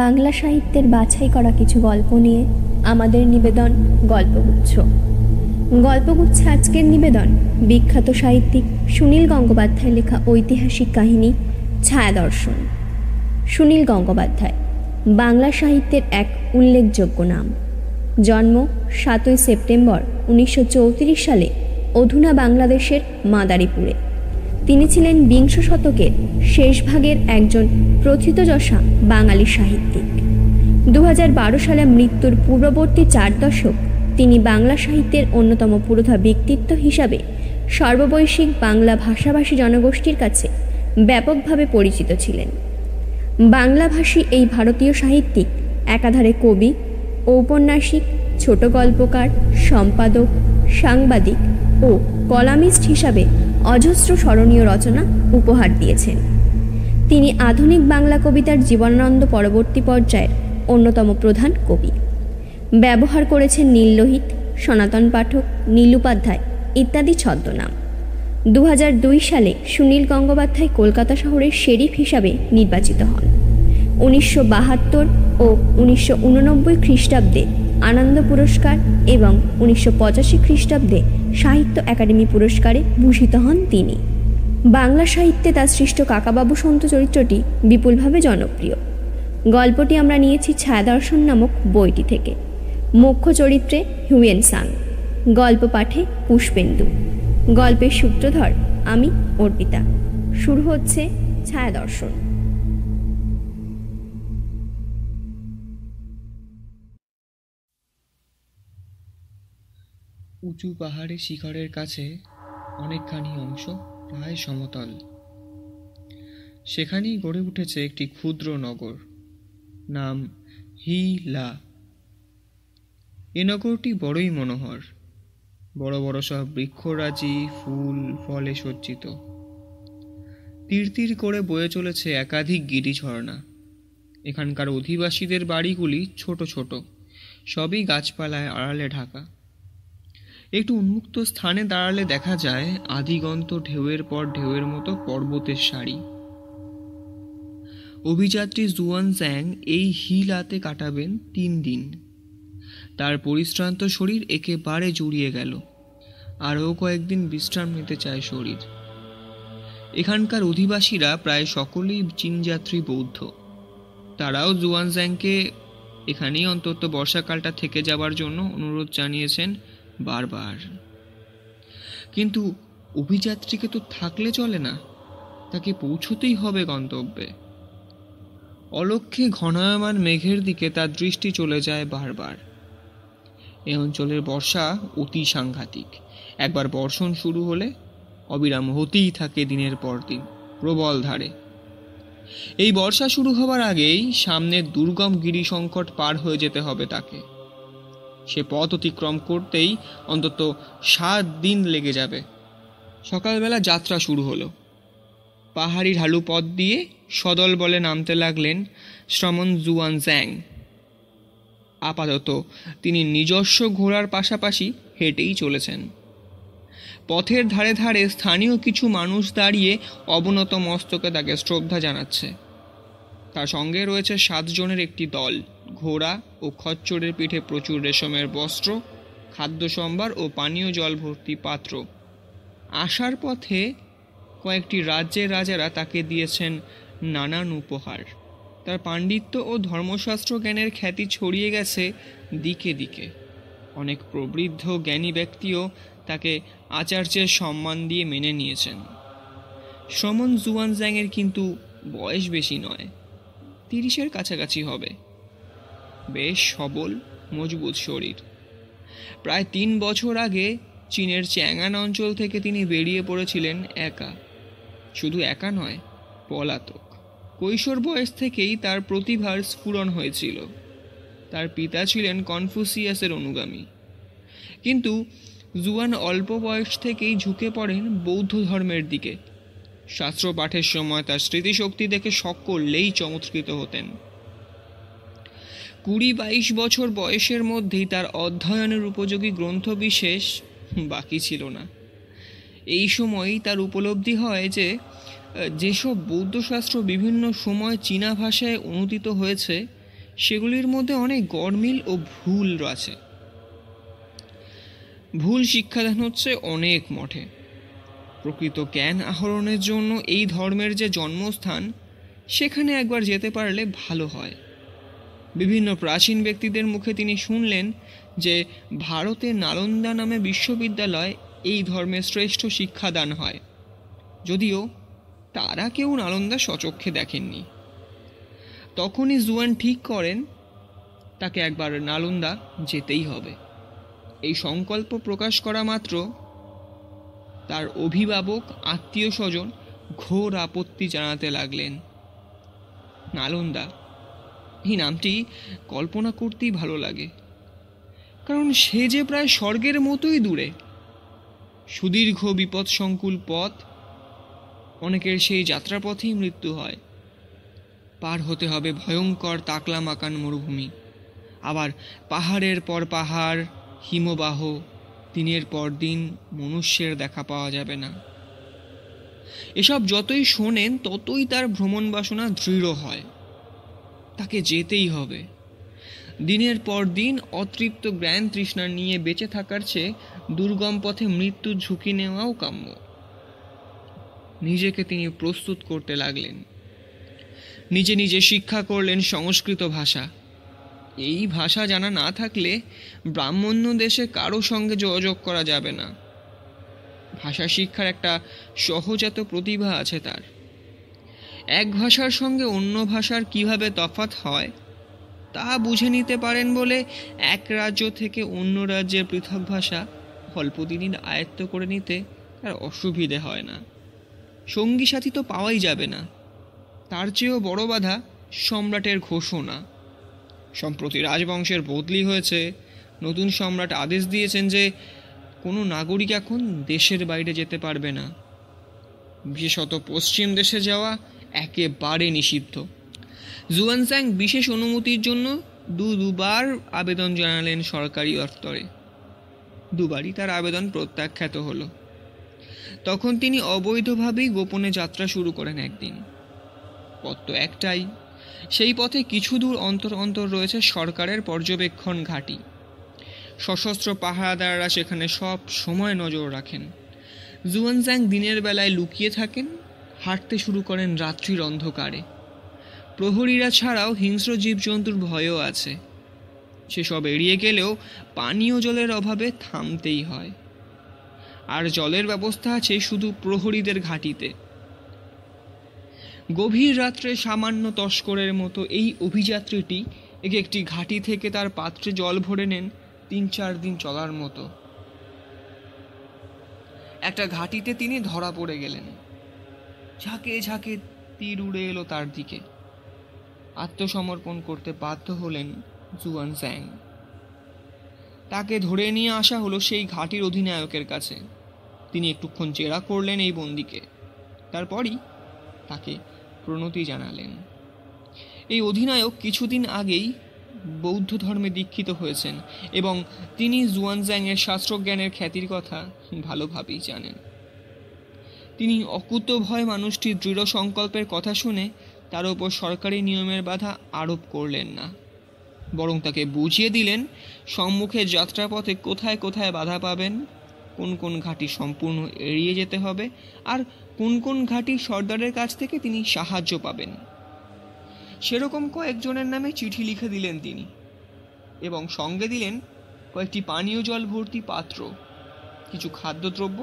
বাংলা সাহিত্যের বাছাই করা কিছু গল্প নিয়ে আমাদের নিবেদন গল্পগুচ্ছ। গল্পগুচ্ছ আজকের নিবেদন বিখ্যাত সাহিত্যিক সুনীল গঙ্গোপাধ্যায় লেখা ঐতিহাসিক কাহিনী ছায়াদর্শন সুনীল গঙ্গোপাধ্যায়, বাংলা সাহিত্যের এক উল্লেখযোগ্য নাম। জন্ম সাতই সেপ্টেম্বর উনিশশো চৌত্রিশ সালে অধুনা বাংলাদেশের মাদারীপুরে। তিনি ছিলেন বিংশ শতকের শেষ ভাগের একজন প্রথিতযশা বাঙালি সাহিত্যিক। দু হাজার বারো সালে মৃত্যুর পূর্ববর্তী চার দশক তিনি বাংলা সাহিত্যের অন্যতম পুরোধা ব্যক্তিত্ব হিসাবে সর্ববৈশ্বিক বাংলা ভাষাভাষী জনগোষ্ঠীর কাছে ব্যাপকভাবে পরিচিত ছিলেন। বাংলাভাষী এই ভারতীয় সাহিত্যিক একাধারে কবি, ঔপন্যাসিক, ছোট গল্পকার, সম্পাদক, সাংবাদিক ও কলামিস্ট হিসাবে অজস্র স্মরণীয় রচনা উপহার দিয়েছেন তিনি আধুনিক বাংলা কবিতার জীবনানন্দ পরবর্তী পর্যায়ের অন্যতম প্রধান কবি। ব্যবহার করেছেন নীললোহিত, সনাতন পাঠক, নীলুপাধ্যায় ইত্যাদি ছদ্মনাম। দু হাজার দুই সালে সুনীল গঙ্গোপাধ্যায় কলকাতা শহরের শেরিফ হিসাবে নির্বাচিত হন। উনিশশো বাহাত্তর ও উনিশশো উননব্বই খ্রিস্টাব্দে আনন্দ পুরস্কার এবং উনিশশো পঁচাশি খ্রিস্টাব্দে সাহিত্য একাডেমি পুরস্কারে ভূষিত হন তিনি। বাংলা সাহিত্যে তার সৃষ্ট কাকাবাবু সন্ত চরিত্রটি বিপুলভাবে জনপ্রিয়। গল্পটি আমরা নিয়েছি ছায়াদর্শন নামক বইটি থেকে। মুখ্য চরিত্রে হিউয়েন সাং। গল্প পাঠে পুষ্পেন্দু। গল্পের সূত্রধর আমি অর্পিতা। শুরু হচ্ছে ছায়াদর্শন। উঁচু পাহাড়ি শিখরের কাছে অনেকখানি অংশ প্রায় সমতল। সেখানেই গড়ে উঠেছে একটি ক্ষুদ্র নগর, নাম হি লা এ নগরটি বড়ই মনোহর। বড় বড় সব বৃক্ষরাজি, ফুল, ফলে সজ্জিত। তীর তীর করে বয়ে চলেছে একাধিক গিরি ঝর্ণা। এখানকার অধিবাসীদের বাড়িগুলি ছোট ছোট। সবই গাছপালায় আড়ালে ঢাকা। একটু উন্মুক্ত স্থানে দাঁড়ালে দেখা যায় আদিগন্ত ঢেউয়ের পর ঢেউয়ের মতো পর্বতের সারি। অভিযাত্রী জুয়ান জ্যাং এই হিলাতে কাটাবেন তিন দিন। তার পরিশ্রান্ত শরীর একেবারে জুড়িয়ে গেল। আরও কয়েকদিন বিশ্রাম নিতে চায় শরীর। এখানকার অধিবাসীরা প্রায় সকলেই চীনযাত্রী বৌদ্ধ। তারাও জুয়ান জ্যাংকে এখানেই অন্তত বর্ষাকালটা থেকে যাবার জন্য অনুরোধ জানিয়েছেন বারবার। কিন্তু অভিযাত্রীকে তো থাকলে চলে না, তাকে পৌঁছতেই হবে গন্তব্যে। অলক্ষ্যে ঘনায়মান মেঘের দিকে তার দৃষ্টি চলে যায় বারবার। এ অঞ্চলের বর্ষা অতি সাংঘাতিক। একবার বর্ষণ শুরু হলে অবিরাম হতেই থাকে দিনের পর দিন, প্রবল ধারে। এই বর্ষা শুরু হবার আগেই সামনের দুর্গম গিরি সংকট পার হয়ে যেতে হবে তাকে। সে পথ অতিক্রম করতেই অন্তত সাত দিন লেগে যাবে। সকালবেলা যাত্রা শুরু হলো। পাহাড়ি ঢালু পথ দিয়ে সদল বলে নামতে লাগলেন শ্রমণ জুয়ান জ্যাং। আপাতত তিনি নিজস্ব ঘোড়ার পাশাপাশি হেঁটেই চলেছেন। পথের ধারে ধারে স্থানীয় কিছু মানুষ দাঁড়িয়ে অবনত মস্তকে তাকে শ্রদ্ধা জানাচ্ছে। তার সঙ্গে রয়েছে সাতজনের একটি দল। ঘোড়া ও খচ্চরের পিঠে প্রচুর রেশমের বস্ত্র, খাদ্য সম্ভার ও পানীয় জল ভর্তি পাত্র। আসার পথে কয়েকটি রাজ্যের রাজারা তাকে দিয়েছেন নানান উপহার। তার পাণ্ডিত্য ও ধর্মশাস্ত্র জ্ঞানের খ্যাতি ছড়িয়ে গেছে দিকে দিকে। অনেক প্রবৃদ্ধ জ্ঞানী ব্যক্তিও তাকে আচার্যের সম্মান দিয়ে মেনে নিয়েছেন। শ্রমণ জুয়ানজ্যাংয়ের কিন্তু বয়স বেশি নয়, তিরিশের কাছাকাছি হবে। বেশ সবল, মজবুত শরীর। প্রায় তিন বছর আগে চীনের চ্যাঙ্গান অঞ্চল থেকে তিনি বেরিয়ে পড়েছিলেন একা। শুধু একা নয়, পলাতক। কৈশোর বয়স থেকেই তার প্রতিভার স্ফুরণ হয়েছিল। তার পিতা ছিলেন কনফুসিয়াসের অনুগামী। কিন্তু জুয়ান অল্প বয়স থেকেই ঝুঁকে পড়েন বৌদ্ধ ধর্মের দিকে। শাস্ত্র পাঠের সময় তার স্মৃতিশক্তি দেখে সকলেই চমৎকৃত হতেন। কুড়ি বাইশ বছর বয়সের মধ্যেই তার অধ্যয়নের উপযোগী গ্রন্থ বিশেষ বাকি ছিল না। এই সময়ই তার উপলব্ধি হয় যে যেসব বৌদ্ধশাস্ত্র বিভিন্ন সময় চীনা ভাষায় অনুদিত হয়েছে, সেগুলির মধ্যে অনেক গরমিল ও ভুল আছে ভুল শিক্ষাদান হচ্ছে অনেক মঠে। প্রকৃত জ্ঞান আহরণের জন্য এই ধর্মের যে জন্মস্থান, সেখানে একবার যেতে পারলে ভালো হয়। বিভিন্ন প্রাচীন ব্যক্তিদের মুখে তিনি শুনলেন যে ভারতে নালন্দা নামে বিশ্ববিদ্যালয় এই ধর্মের শ্রেষ্ঠ শিক্ষাদান হয়। যদিও তারা কেউ নালন্দা সচক্ষে দেখেননি। তখনই জুয়ান ঠিক করেন, তাকে একবার নালন্দা যেতেই হবে। এই সংকল্প প্রকাশ করা মাত্র তার অভিভাবক, আত্মীয় স্বজন ঘোর আপত্তি জানাতে লাগলেন। নালন্দা এই নামটি কল্পনা করতেই ভালো লাগে। কারণ সে যে প্রায় স্বর্গের মতোই দূরে। সুদীর্ঘ বিপদসংকুল পথ, অনেকের সেই যাত্রাপথেই মৃত্যু হয়। পার হতে হবে ভয়ঙ্কর তাকলা মাকান মরুভূমি। আবার পাহাড়ের পর পাহাড়, হিমবাহ, দিনের পর দিন মনুষ্যের দেখা পাওয়া যাবে না। এসব যতই শোনেন, ততই তার ভ্রমণ বাসনা দৃঢ় হয়। তাকে যেতেই হবে। দিনের পর দিন অতৃপ্ত জ্ঞান তৃষ্ণা নিয়ে বেঁচে থাকার চেয়ে দুর্গম পথে মৃত্যুর ঝুঁকি নেওয়াও কাম্য। নিজেকে তিনি প্রস্তুত করতে লাগলেন। নিজে নিজে শিক্ষা করলেন সংস্কৃত ভাষা। এই ভাষা জানা না থাকলে ব্রাহ্মণ্য দেশে কারও সঙ্গে যোগাযোগ করা যাবে না। ভাষা শিক্ষার একটা সহজাত প্রতিভা আছে তার। এক ভাষার সঙ্গে অন্য ভাষার কীভাবে তফাৎ হয়, তা বুঝে নিতে পারেন বলে এক রাজ্য থেকে অন্য রাজ্যের পৃথক ভাষা অল্প দিনই আয়ত্ত করে নিতে তার অসুবিধে হয় না। সঙ্গী সাথী তো পাওয়াই যাবে না। তার চেয়েও বড় বাধা সম্রাটের ঘোষণা। সম্প্রতি রাজবংশের বদলি হয়েছে, নতুন সম্রাট আদেশ দিয়েছেন যে কোনো নাগরিক এখন দেশের বাইরে যেতে পারবে না। বিশেষত পশ্চিম দেশে যাওয়া একেবারে নিষিদ্ধ। জুয়ানস্যাং বিশেষ অনুমতির জন্য দু দুবার আবেদন জানালেন সরকারি দপ্তরে দুবারই তার আবেদন প্রত্যাখ্যাত হলো। তখন তিনি অবৈধভাবেই গোপনে যাত্রা শুরু করেন একদিন। পথ তো একটাই। সেই পথে কিছু দূর অন্তর অন্তর রয়েছে সরকারের পর্যবেক্ষণ ঘাঁটি। সশস্ত্র পাহারাদাররা সেখানে সব সময় নজর রাখেন। জুয়ানজ্যাং দিনের বেলায় লুকিয়ে থাকেন হাঁটতে শুরু করেন রাত্রির অন্ধকারে। প্রহরীরা ছাড়াও হিংস্র জীবজন্তুর ভয়ও আছে। সেসব এড়িয়ে গেলেও পানীয় জলের অভাবে থামতেই হয়। আর জলের ব্যবস্থা আছে শুধু প্রহরীদের ঘাঁটিতে। গভীর রাত্রে সামান্য তস্করের মতো এই অভিযাত্রীটি একে একটি ঘাঁটি থেকে তার পাত্রে জল ভরে নেন তিন চার দিন চলার মতো। একটা ঘাঁটিতে তিনি ধরা পড়ে গেলেন। ঝাঁকে ঝাঁকে তীর উড়ে এলো তার দিকে। আত্মসমর্পণ করতে বাধ্য হলেন জুয়ান স্যাং। তাকে ধরে নিয়ে আসা হলো সেই ঘাটির অধিনায়কের কাছে। তিনি একটুক্ষণ জেরা করলেন এই বন্দিকে। তারপরই তাকে প্রণতি জানালেন। এই অধিনায়ক কিছুদিন আগেই বৌদ্ধ ধর্মে দীক্ষিত হয়েছেন এবং তিনি জুয়ানজ্যাংয়ের শাস্ত্রজ্ঞানের খ্যাতির কথা ভালোভাবেই জানেন। তিনি অকুত ভয় মানুষটির দৃঢ় সংকল্পের কথা শুনে তার ওপর সরকারি নিয়মের বাধা আরোপ করলেন না। বরং তাকে বুঝিয়ে দিলেন, সম্মুখে যাত্রাপথে কোথায় কোথায় বাধা পাবেন, কোন কোন ঘাটি সম্পূর্ণ এড়িয়ে যেতে হবে, আর কোন কোন ঘাঁটি সর্দারের কাছ থেকে তিনি সাহায্য পাবেন। সেরকম কয়েকজনের নামে চিঠি লিখে দিলেন তিনি এবং সঙ্গে দিলেন কয়েকটি পানীয় জল ভর্তি পাত্র, কিছু খাদ্যদ্রব্য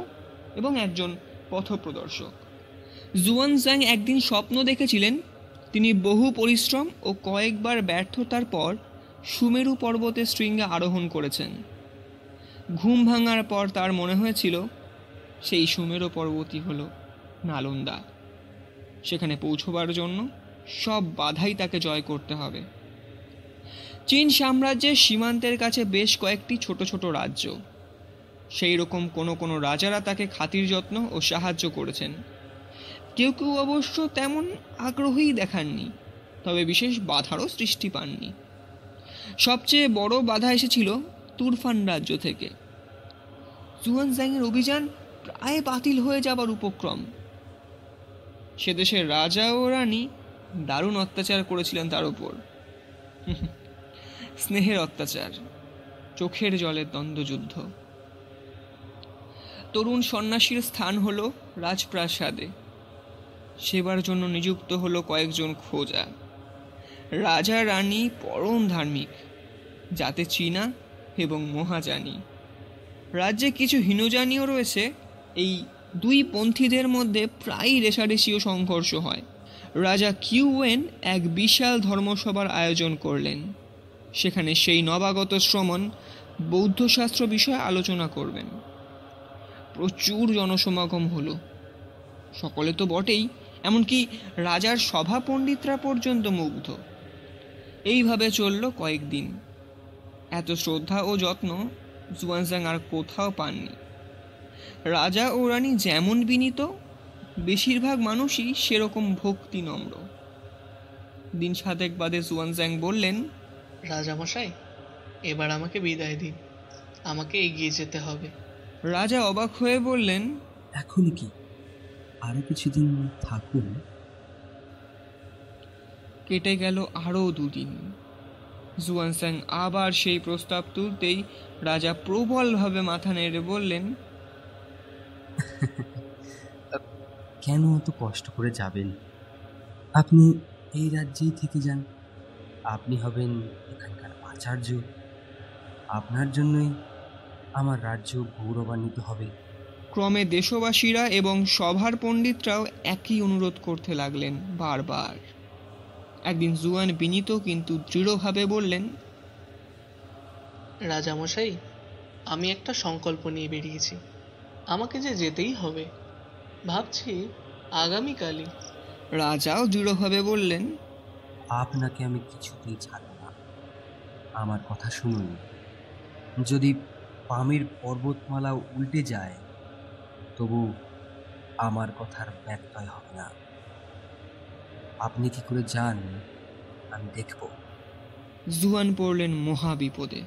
এবং একজন পথপ্রদর্শক। জুয়ান জ্যাং একদিন স্বপ্ন দেখেছিলেন, তিনি বহু পরিশ্রম ও কয়েকবার ব্যর্থতার পর সুমেরু পর্বতের শৃঙ্গে আরোহণ করেছেন। ঘুম ভাঙার পর তার মনে হয়েছিল, সেই সুমেরু পর্বতই হলো নালন্দা। সেখানে পৌঁছবার জন্য সব বাধাই তাকে জয় করতে হবে। চীন সাম্রাজ্যের সীমান্তের কাছে বেশ কয়েকটি ছোট ছোট রাজ্য। সেই রকম কোনো কোনো রাজারা তাকে খাতির যত্ন ও সাহায্য করেছেন। কেউ কেউ অবশ্য তেমন আগ্রহী দেখাননি, তবে বিশেষ বাধারও সৃষ্টি পাননি। সবচেয়ে বড় বাধা এসেছিল তুরফান রাজ্য থেকে। জুয়ান জ্যাংয়ের অভিযান প্রায় বাতিল হয়ে যাবার উপক্রম। সে দেশের রাজা ও রানী দারুণ অত্যাচার করেছিলেন তার উপর। স্নেহের অত্যাচার, চোখের জলের দ্বন্দ্বযুদ্ধ। তরুণ সন্ন্যাসীর স্থান হলো রাজপ্রাসাদে। সেবার জন্য নিযুক্ত হলো কয়েকজন খোঁজা। রাজা, রানী, পরম ধার্মিক, যাতে চীনা এবং মহাজানি। রাজ্যে কিছু হীনজানিও রয়েছে। এই দুই পন্থীদের মধ্যে প্রায়ই রেশারেশি ও সংঘর্ষ হয়। রাজা কিউয়েন এক বিশাল ধর্মসভার আয়োজন করলেন। সেখানে সেই নবাগত শ্রমণ বৌদ্ধশাস্ত্র বিষয়ে আলোচনা করবেন। প্রচুর জনসমাগম হলো। সকলে তো বটেই, এমনকি রাজার সভা পণ্ডিতরা পর্যন্ত মুগ্ধ। এইভাবে চলল কয়েকদিন। এত শ্রদ্ধা ও যত্ন জুয়ানজাং আর কোথাও পাননি। রাজা ও রানী যেমন বিনীত, বেশিরভাগ মানুষই সেরকম ভক্তি নম্র দিন সাতেক বাদে জুয়ানজাং বললেন, রাজামশাই, এবার আমাকে বিদায় দিন। আমাকে এগিয়ে যেতে হবে। রাজা অবাক হয়ে বললেন এখন কি? আরও কিছুদিন থাকুন। কেটে গেল আরও দুদিন। জুয়ানস্যাং আবার সেই প্রস্তাব তুলতেই রাজা প্রবলভাবে মাথা নেড়ে বললেন কেন অত কষ্ট করে যাবেন? আপনি এই রাজ্যেই থেকে যান। আপনি হবেন এখানকার আচার্য। আপনার জন্যই আমার রাজ্য গৌরবান্বিত হবে। ক্রমে দেশবাসীরা এবং সভার পণ্ডিতরাও একই অনুরোধ করতে লাগলেন বারবার। একদিন জুয়ান বিনীত কিন্তু দৃঢ়ভাবে বললেন রাজামশাই আমি একটা সংকল্প নিয়ে বেরিয়েছি। আমাকে যে যেতেই হবে ভাবছি আগামীকালই। রাজাও দৃঢ়ভাবে বললেন আপনাকে আমি কিছুতেই ছাড়ব না। আমার কথা শুনুন। যদি পামের পর্বতমালা উল্টে যায়, তবু আমার কথার ব্যত্যয় হবে না। আপনি কি করে যান, আমি দেখব। জুয়ান পড়লেন মহা বিপদে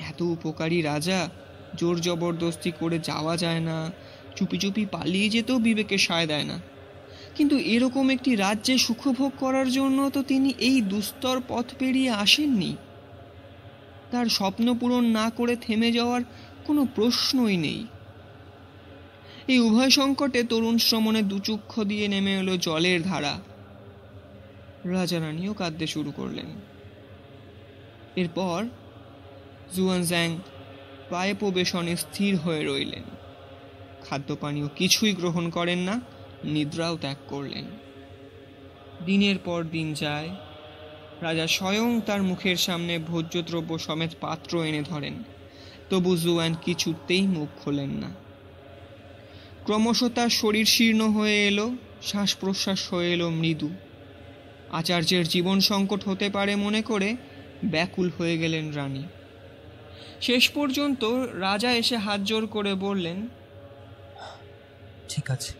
এত উপকারী রাজা, জোর জবরদস্তি করে যাওয়া যায় না, চুপি চুপি পালিয়ে যেতেও বিবেকে সায় দেয় না। কিন্তু এরকম একটি রাজ্যে সুখভোগ করার জন্য তো তিনি এই দুস্তর পথ পেরিয়ে আসেননি। তার স্বপ্ন পূরণ না করে থেমে যাওয়ার কোনো প্রশ্নই নেই। এই উভয় সংকটে তরুণ শ্রমণে দুচুক্ষ দিয়ে নেমে এলো জলের ধারা। রাজা রানীও কাঁদতে শুরু করলেন। এরপর জুয়ানজ্যাং পায়ে প্রবেশনে স্থির হয়ে রইলেন। খাদ্য পানীয় কিছুই গ্রহণ করেন না, নিদ্রাও ত্যাগ করলেন। দিনের পর দিন যায় রাজা স্বয়ং তার মুখের সামনে ভোজ্যদ্রব্য সমেত পাত্র এনে ধরেন। তবু জুয়ান কিছুতেই মুখ খোলেন না। ক্রমশ তার শরীর শীর্ণ হয়ে এলো শ্বাস প্রশ্বাস হয়ে এলো মৃদু। আচার্যের জীবন সংকট হতে পারে মনে করে ব্যাকুল হয়ে গেলেন রানী। শেষ পর্যন্ত রাজা এসে হাত জোর করে বললেন, ঠিক আছে,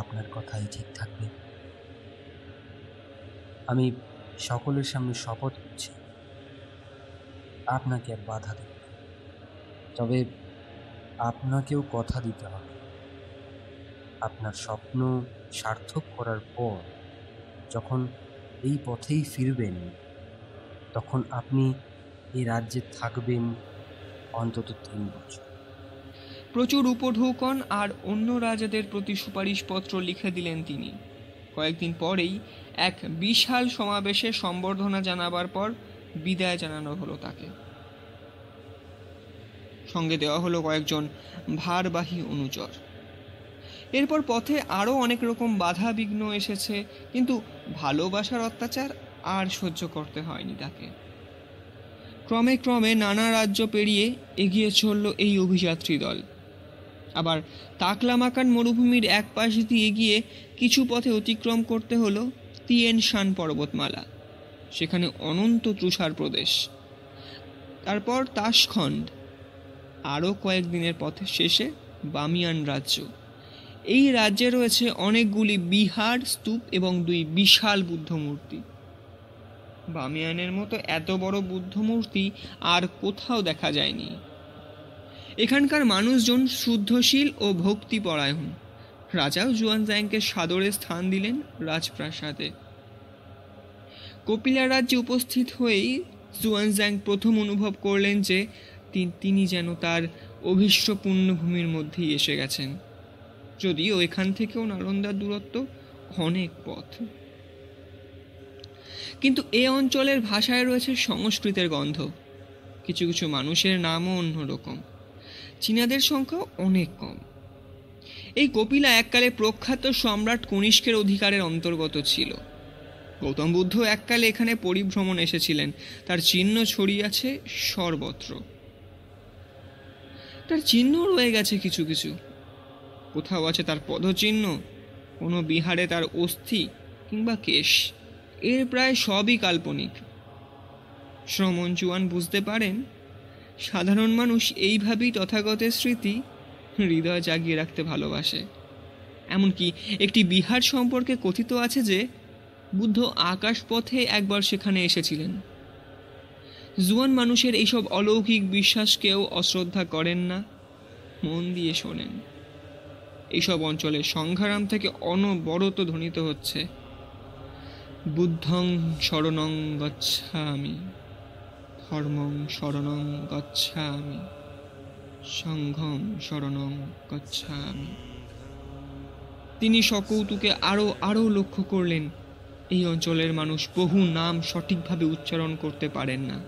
আপনার কথাই ঠিক থাকবে। আমি সকলের সামনে শপথ করছি। আপনাকে আর বাধা দেব তবে আপনাকেও কথা দিতে হবে। আপনার স্বপ্ন সার্থক করার পর যখন এই পথেই ফিরবেন, তখন আপনি এই রাজ্যে থাকবেন অন্তত তিন বছর। প্রচুর উপঢৌকন আর অন্য রাজাদের প্রতি সুপারিশপত্র লিখে দিলেন তিনি। কয়েকদিন পরেই এক বিশাল সমাবেশে সম্বর্ধনা জানাবার পর বিদায় জানানো হলো তাকে। সঙ্গে দেওয়া হলো কয়েকজন ভারবাহী অনুচর। এরপর পথে আরও অনেক রকম বাধা বিঘ্ন এসেছে, কিন্তু ভালোবাসার অত্যাচার আর সহ্য করতে হয়নি তাকে। ক্রমে ক্রমে নানা রাজ্য পেরিয়ে এগিয়ে চলল এই অভিযাত্রী দল। আবার তাকলামাকান মরুভূমির এক পাশ দিয়ে গিয়ে কিছু পথে অতিক্রম করতে হলো তিয়েন শান পর্বতমালা, সেখানে অনন্ত তুষার প্রদেশ। তারপর তাসখণ্ড, আরও কয়েকদিনের পথে শেষে বামিয়ান রাজ্য। এই রাজ্যে রয়েছে অনেকগুলি বিহার, স্তূপ এবং দুই বিশাল বুদ্ধ মূর্তি বামিয়ানের মতো এত বড় বুদ্ধ মূর্তি আর কোথাও দেখা যায়নি। এখানকার মানুষজন শুদ্ধশীল ও ভক্তিপরায়ণ। রাজাও জুয়ানজাংকে সাদরে স্থান দিলেন রাজপ্রাসাদে। কপিলা রাজ্যে উপস্থিত হয়েই জুয়ানজাং প্রথম অনুভব করলেন যে তিনি যেন তার অভীষ্ট পুণ্যভূমির মধ্যেই এসে গেছেন। যদিও এখান থেকেও নালন্দার দূরত্ব অনেক পথ। কিন্তু এ অঞ্চলের ভাষায় রয়েছে সংস্কৃতের গন্ধ। কিছু কিছু মানুষের নামও অন্যরকম। চীনাদের সংখ্যা অনেক কম। এই কপিলা এককালে প্রখ্যাত সম্রাট কনিষ্কের অধিকারের অন্তর্গত ছিল। গৌতম বুদ্ধ এককালে এখানে পরিভ্রমণ এসেছিলেন। তার চিহ্ন ছড়িয়ে আছে সর্বত্র। তার চিহ্ন রয়ে গেছে কিছু কিছু। কোথাও আছে তার পদচিহ্ন, কোনো বিহারে তার অস্থি কিংবা কেশ। এর প্রায় সবই কাল্পনিক। শ্রমণ চুয়ান বুঝতে পারেন সাধারণ মানুষ এইভাবেই তথাগতের স্মৃতি হৃদয় জাগিয়ে রাখতে ভালোবাসে। এমনকি একটি বিহার সম্পর্কে কথিত আছে যে, বুদ্ধ আকাশপথে একবার সেখানে এসেছিলেন। জুয়ান মানুষের এইসব অলৌকিক বিশ্বাসকেও অশ্রদ্ধা করেন না, মন দিয়ে শোনেন। এইসব অঞ্চলে সংঘারাম থেকে অনবরত ধ্বনিত হচ্ছে, বুদ্ধং শরণং গচ্ছামি। ধর্মং শরণং গচ্ছামি, সংঘম শরণং গচ্ছামি। তিনি সকৌতুকে আরও আরও লক্ষ্য করলেন, এই অঞ্চলের মানুষ বহু নাম সঠিকভাবে উচ্চারণ করতে পারেন না।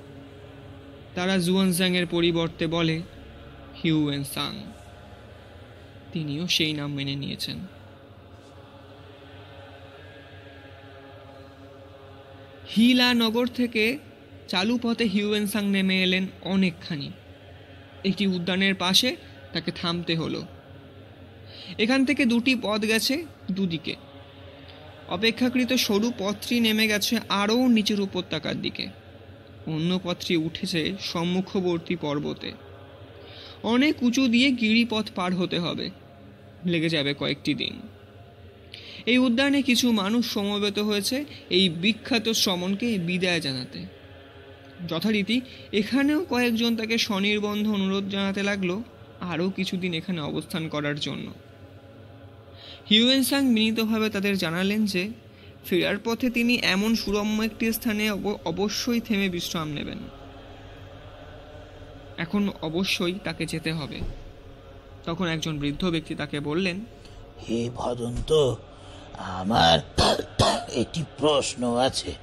তারা জুয়ানজাংয়ের পরিবর্তে বলে হিউয়েন সাং। তিনিও সেই নাম মেনে নিয়েছেন। হিলা নগর থেকে চালু পথে হিউয়েনসাং নেমে এলেন অনেকখানি। একটি উদ্যানের পাশে তাকে থামতে হলো। এখান থেকে দুটি পথ গেছে দুদিকে। অপেক্ষাকৃত সরু পথটি নেমে গেছে আরও নিচের উপত্যকার দিকে। অন্য পথটি উঠেছে সম্মুখবর্তী পর্বতে। অনেক উঁচু দিয়ে গিরিপথ পার হতে হবে। লেগে যাবে কয়েকটি দিন। এই উদ্যানে কিছু মানুষ সমবেত হয়েছে এই বিখ্যাত শ্রমণকে বিদায় জানাতে। যথারীতি এখানেও কয়েকজন তাকে স্বনির্বন্ধ অনুরোধ জানাতে লাগল আরও কিছুদিন এখানে অবস্থান করার জন্য। হিউয়েনসাং বিনীতভাবে তাদের জানালেন যে, ফেরার পথে তিনি এমন সুরম্য একটি স্থানে অব- অবশ্যই থেমে বিশ্রাম নেবেন। এখন অবশ্যই তাকে যেতে হবে। তখন একজন বৃদ্ধ ব্যক্তি তাকে বললেন, হে ভদন্ত, আমার একটি প্রশ্ন আছে।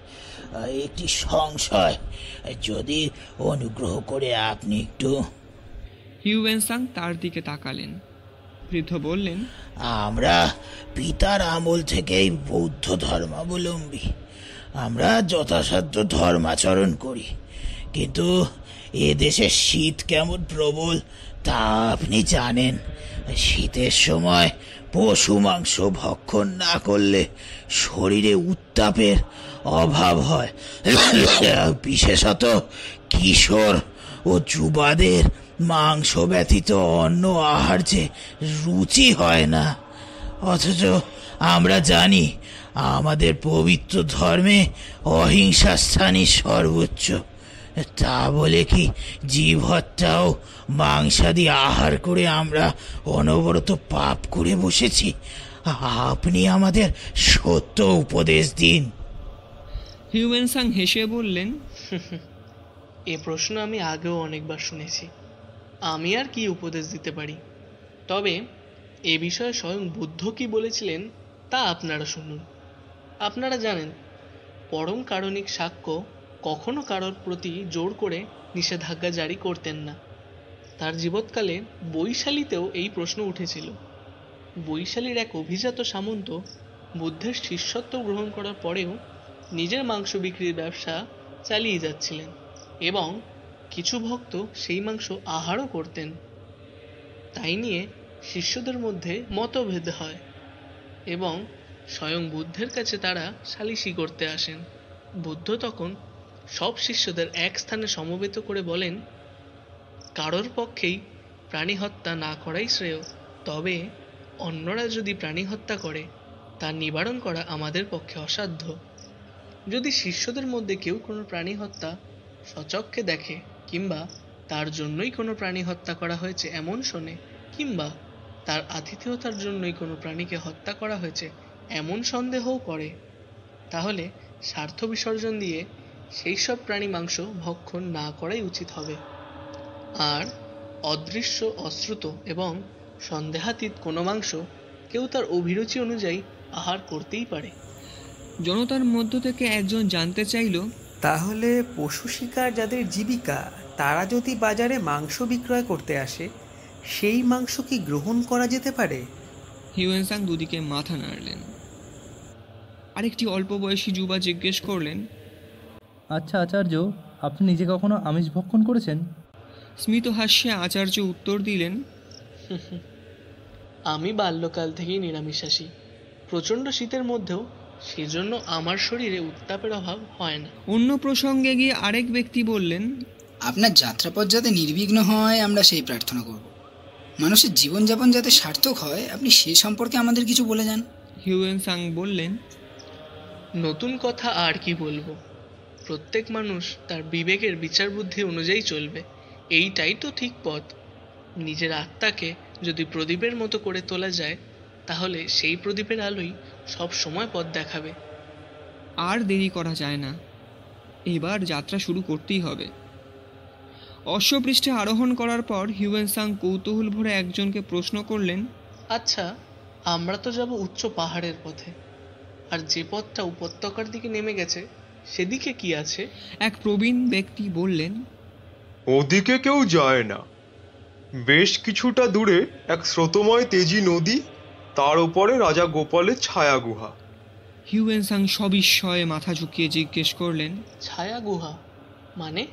একটি সংশয়। যদি অনুগ্রহ করে আপনি একটু হিউয়েনসাং তার দিকে তাকালেন। বৃদ্ধ বললেন আমরা পিতার আমল থেকেই বৌদ্ধ ধর্মাবলম্বী। আমরা যথাসাধ্য ধর্মাচরণ করি। কিন্তু এ দেশে শীত কেমন প্রবল তা আপনি জানেন। শীতের সময় পশু মাংস ভক্ষণ না করলে শরীরে উত্তাপের অভাব হয়। বিশেষত কিশোর ও যুবাদের মাংস ব্যতীত অন্য আহার যে রুচি হয় না। অথচ আমরা জানি আমাদের পবিত্র ধর্মে অহিংসা স্থানই সর্বোচ্চ। তা বলে কি জীব হত্যাও মাংসাদি আহার করে আমরা অনবরত পাপ করে বসেছি? আপনি আমাদের সত্য উপদেশ দিন। হিউয়েনসাং হেসে বললেন, এ প্রশ্ন আমি আগেও অনেকবার শুনেছি। আমি আর কি উপদেশ দিতে পারি? তবে এ বিষয়ে স্বয়ং বুদ্ধ কি বলেছিলেন, তা আপনারা শুনুন। আপনারা জানেন, পরম কারণিক সাক্ষ্য কখনো কারোর প্রতি জোর করে নিষেধাজ্ঞা জারি করতেন না। তার জীবৎকালে বৈশালীতেও এই প্রশ্ন উঠেছিল। বৈশালীর এক অভিজাত সামন্ত বুদ্ধের শিষ্যত্ব গ্রহণ করার পরেও নিজের মাংস বিক্রির ব্যবসা চালিয়ে যাচ্ছিলেন এবং কিছু ভক্ত সেই মাংস আহারও করতেন। তাই নিয়ে শিষ্যদের মধ্যে মতভেদ হয় এবং স্বয়ং বুদ্ধের কাছে তারা সালিশি করতে আসেন। বুদ্ধ তখন সব শিষ্যদের এক স্থানে সমবেত করে বলেন, কারোর পক্ষেই প্রাণী হত্যা না করাই শ্রেয়, তবে অন্যরা যদি প্রাণী হত্যা করে, তা নিবারণ করা আমাদের পক্ষে অসাধ্য। যদি শিষ্যদের মধ্যে কেউ কোনো প্রাণী হত্যা সচক্ষে দেখে, কিংবা তার জন্যই কোনো প্রাণী হত্যা করা হয়েছে এমন শোনে, কিংবা তার আতিথেয়তার জন্যই কোনো প্রাণীকে হত্যা করা হয়েছে এমন সন্দেহও করে, তাহলে স্বার্থ বিসর্জন দিয়ে সেই সব প্রাণী মাংস ভক্ষণ না করাই উচিত হবে। আর অদৃশ্য, অশ্রুত এবং সন্দেহাতীত কোনো মাংস কেউ তার অভিরুচি অনুযায়ী আহার করতেই পারে। জনতার মধ্য থেকে একজন জানতে চাইল তাহলে পশু শিকার যাদের জীবিকা তারা যদি বাজারে মাংস বিক্রয় করতে আসে সেই মাংস কি গ্রহণ করা যেতে পারে? হিউয়েনসাং দুদিকে মাথা নাড়লেন। আরেকটি অল্প বয়সী যুবা জিজ্ঞেস করলেন আচ্ছা আচার্য আপনি নিজে কখনো আমিষ ভক্ষণ করেছেন? স্মিত হাস্যে আচার্য উত্তর দিলেন আমি বাল্যকাল থেকেই নিরামিষাশী। প্রচণ্ড শীতের মধ্যেও সেজন্য আমার শরীরে উত্তাপের অভাব হয় না। অন্য প্রসঙ্গে গিয়ে আরেক ব্যক্তি বললেন আপনার যাত্রাপথ যাতে নির্বিঘ্ন হয় আমরা সেই প্রার্থনা করব। মানুষের জীবনযাপন যাতে সার্থক হয় আপনি সে সম্পর্কে আমাদের কিছু বলে যান। হিউয়েনসাং বললেন নতুন কথা আর কি বলব? প্রত্যেক মানুষ তার বিবেকের বিচার বুদ্ধি অনুযায়ী চলবে। এইটাই তো ঠিক পথ। নিজের আত্মাকে যদি প্রদীপের মতো করে তোলা যায় তাহলে সেই প্রদীপের আলোই সব সময় পথ দেখাবে। আর দেরি করা যায় না। এবার যাত্রা শুরু করতেই হবে। অশ্বপৃষ্ঠে আরোহণ করার পর হিউয়েনসাং কৌতূহল ভরে একজনকে প্রশ্ন করলেন আচ্ছা আমরা তো যাব উচ্চ পাহাড়ের পথে। আর যে পথটা উপত্যকার দিকে নেমে গেছে সেদিকে কি আছে? এক প্রবীণ ব্যক্তি বললেন ওদিকে কেউ যায় না। বেশ কিছুটা দূরে এক স্রোতময় তেজি নদী তার উপরে রাজা গোপালের ছায়া গুহা। হিউয়েনসাং সবিস্ময়ে মাথা ঝুঁকিয়ে জিজ্ঞেস করলেন ছায়া গুহা মানে?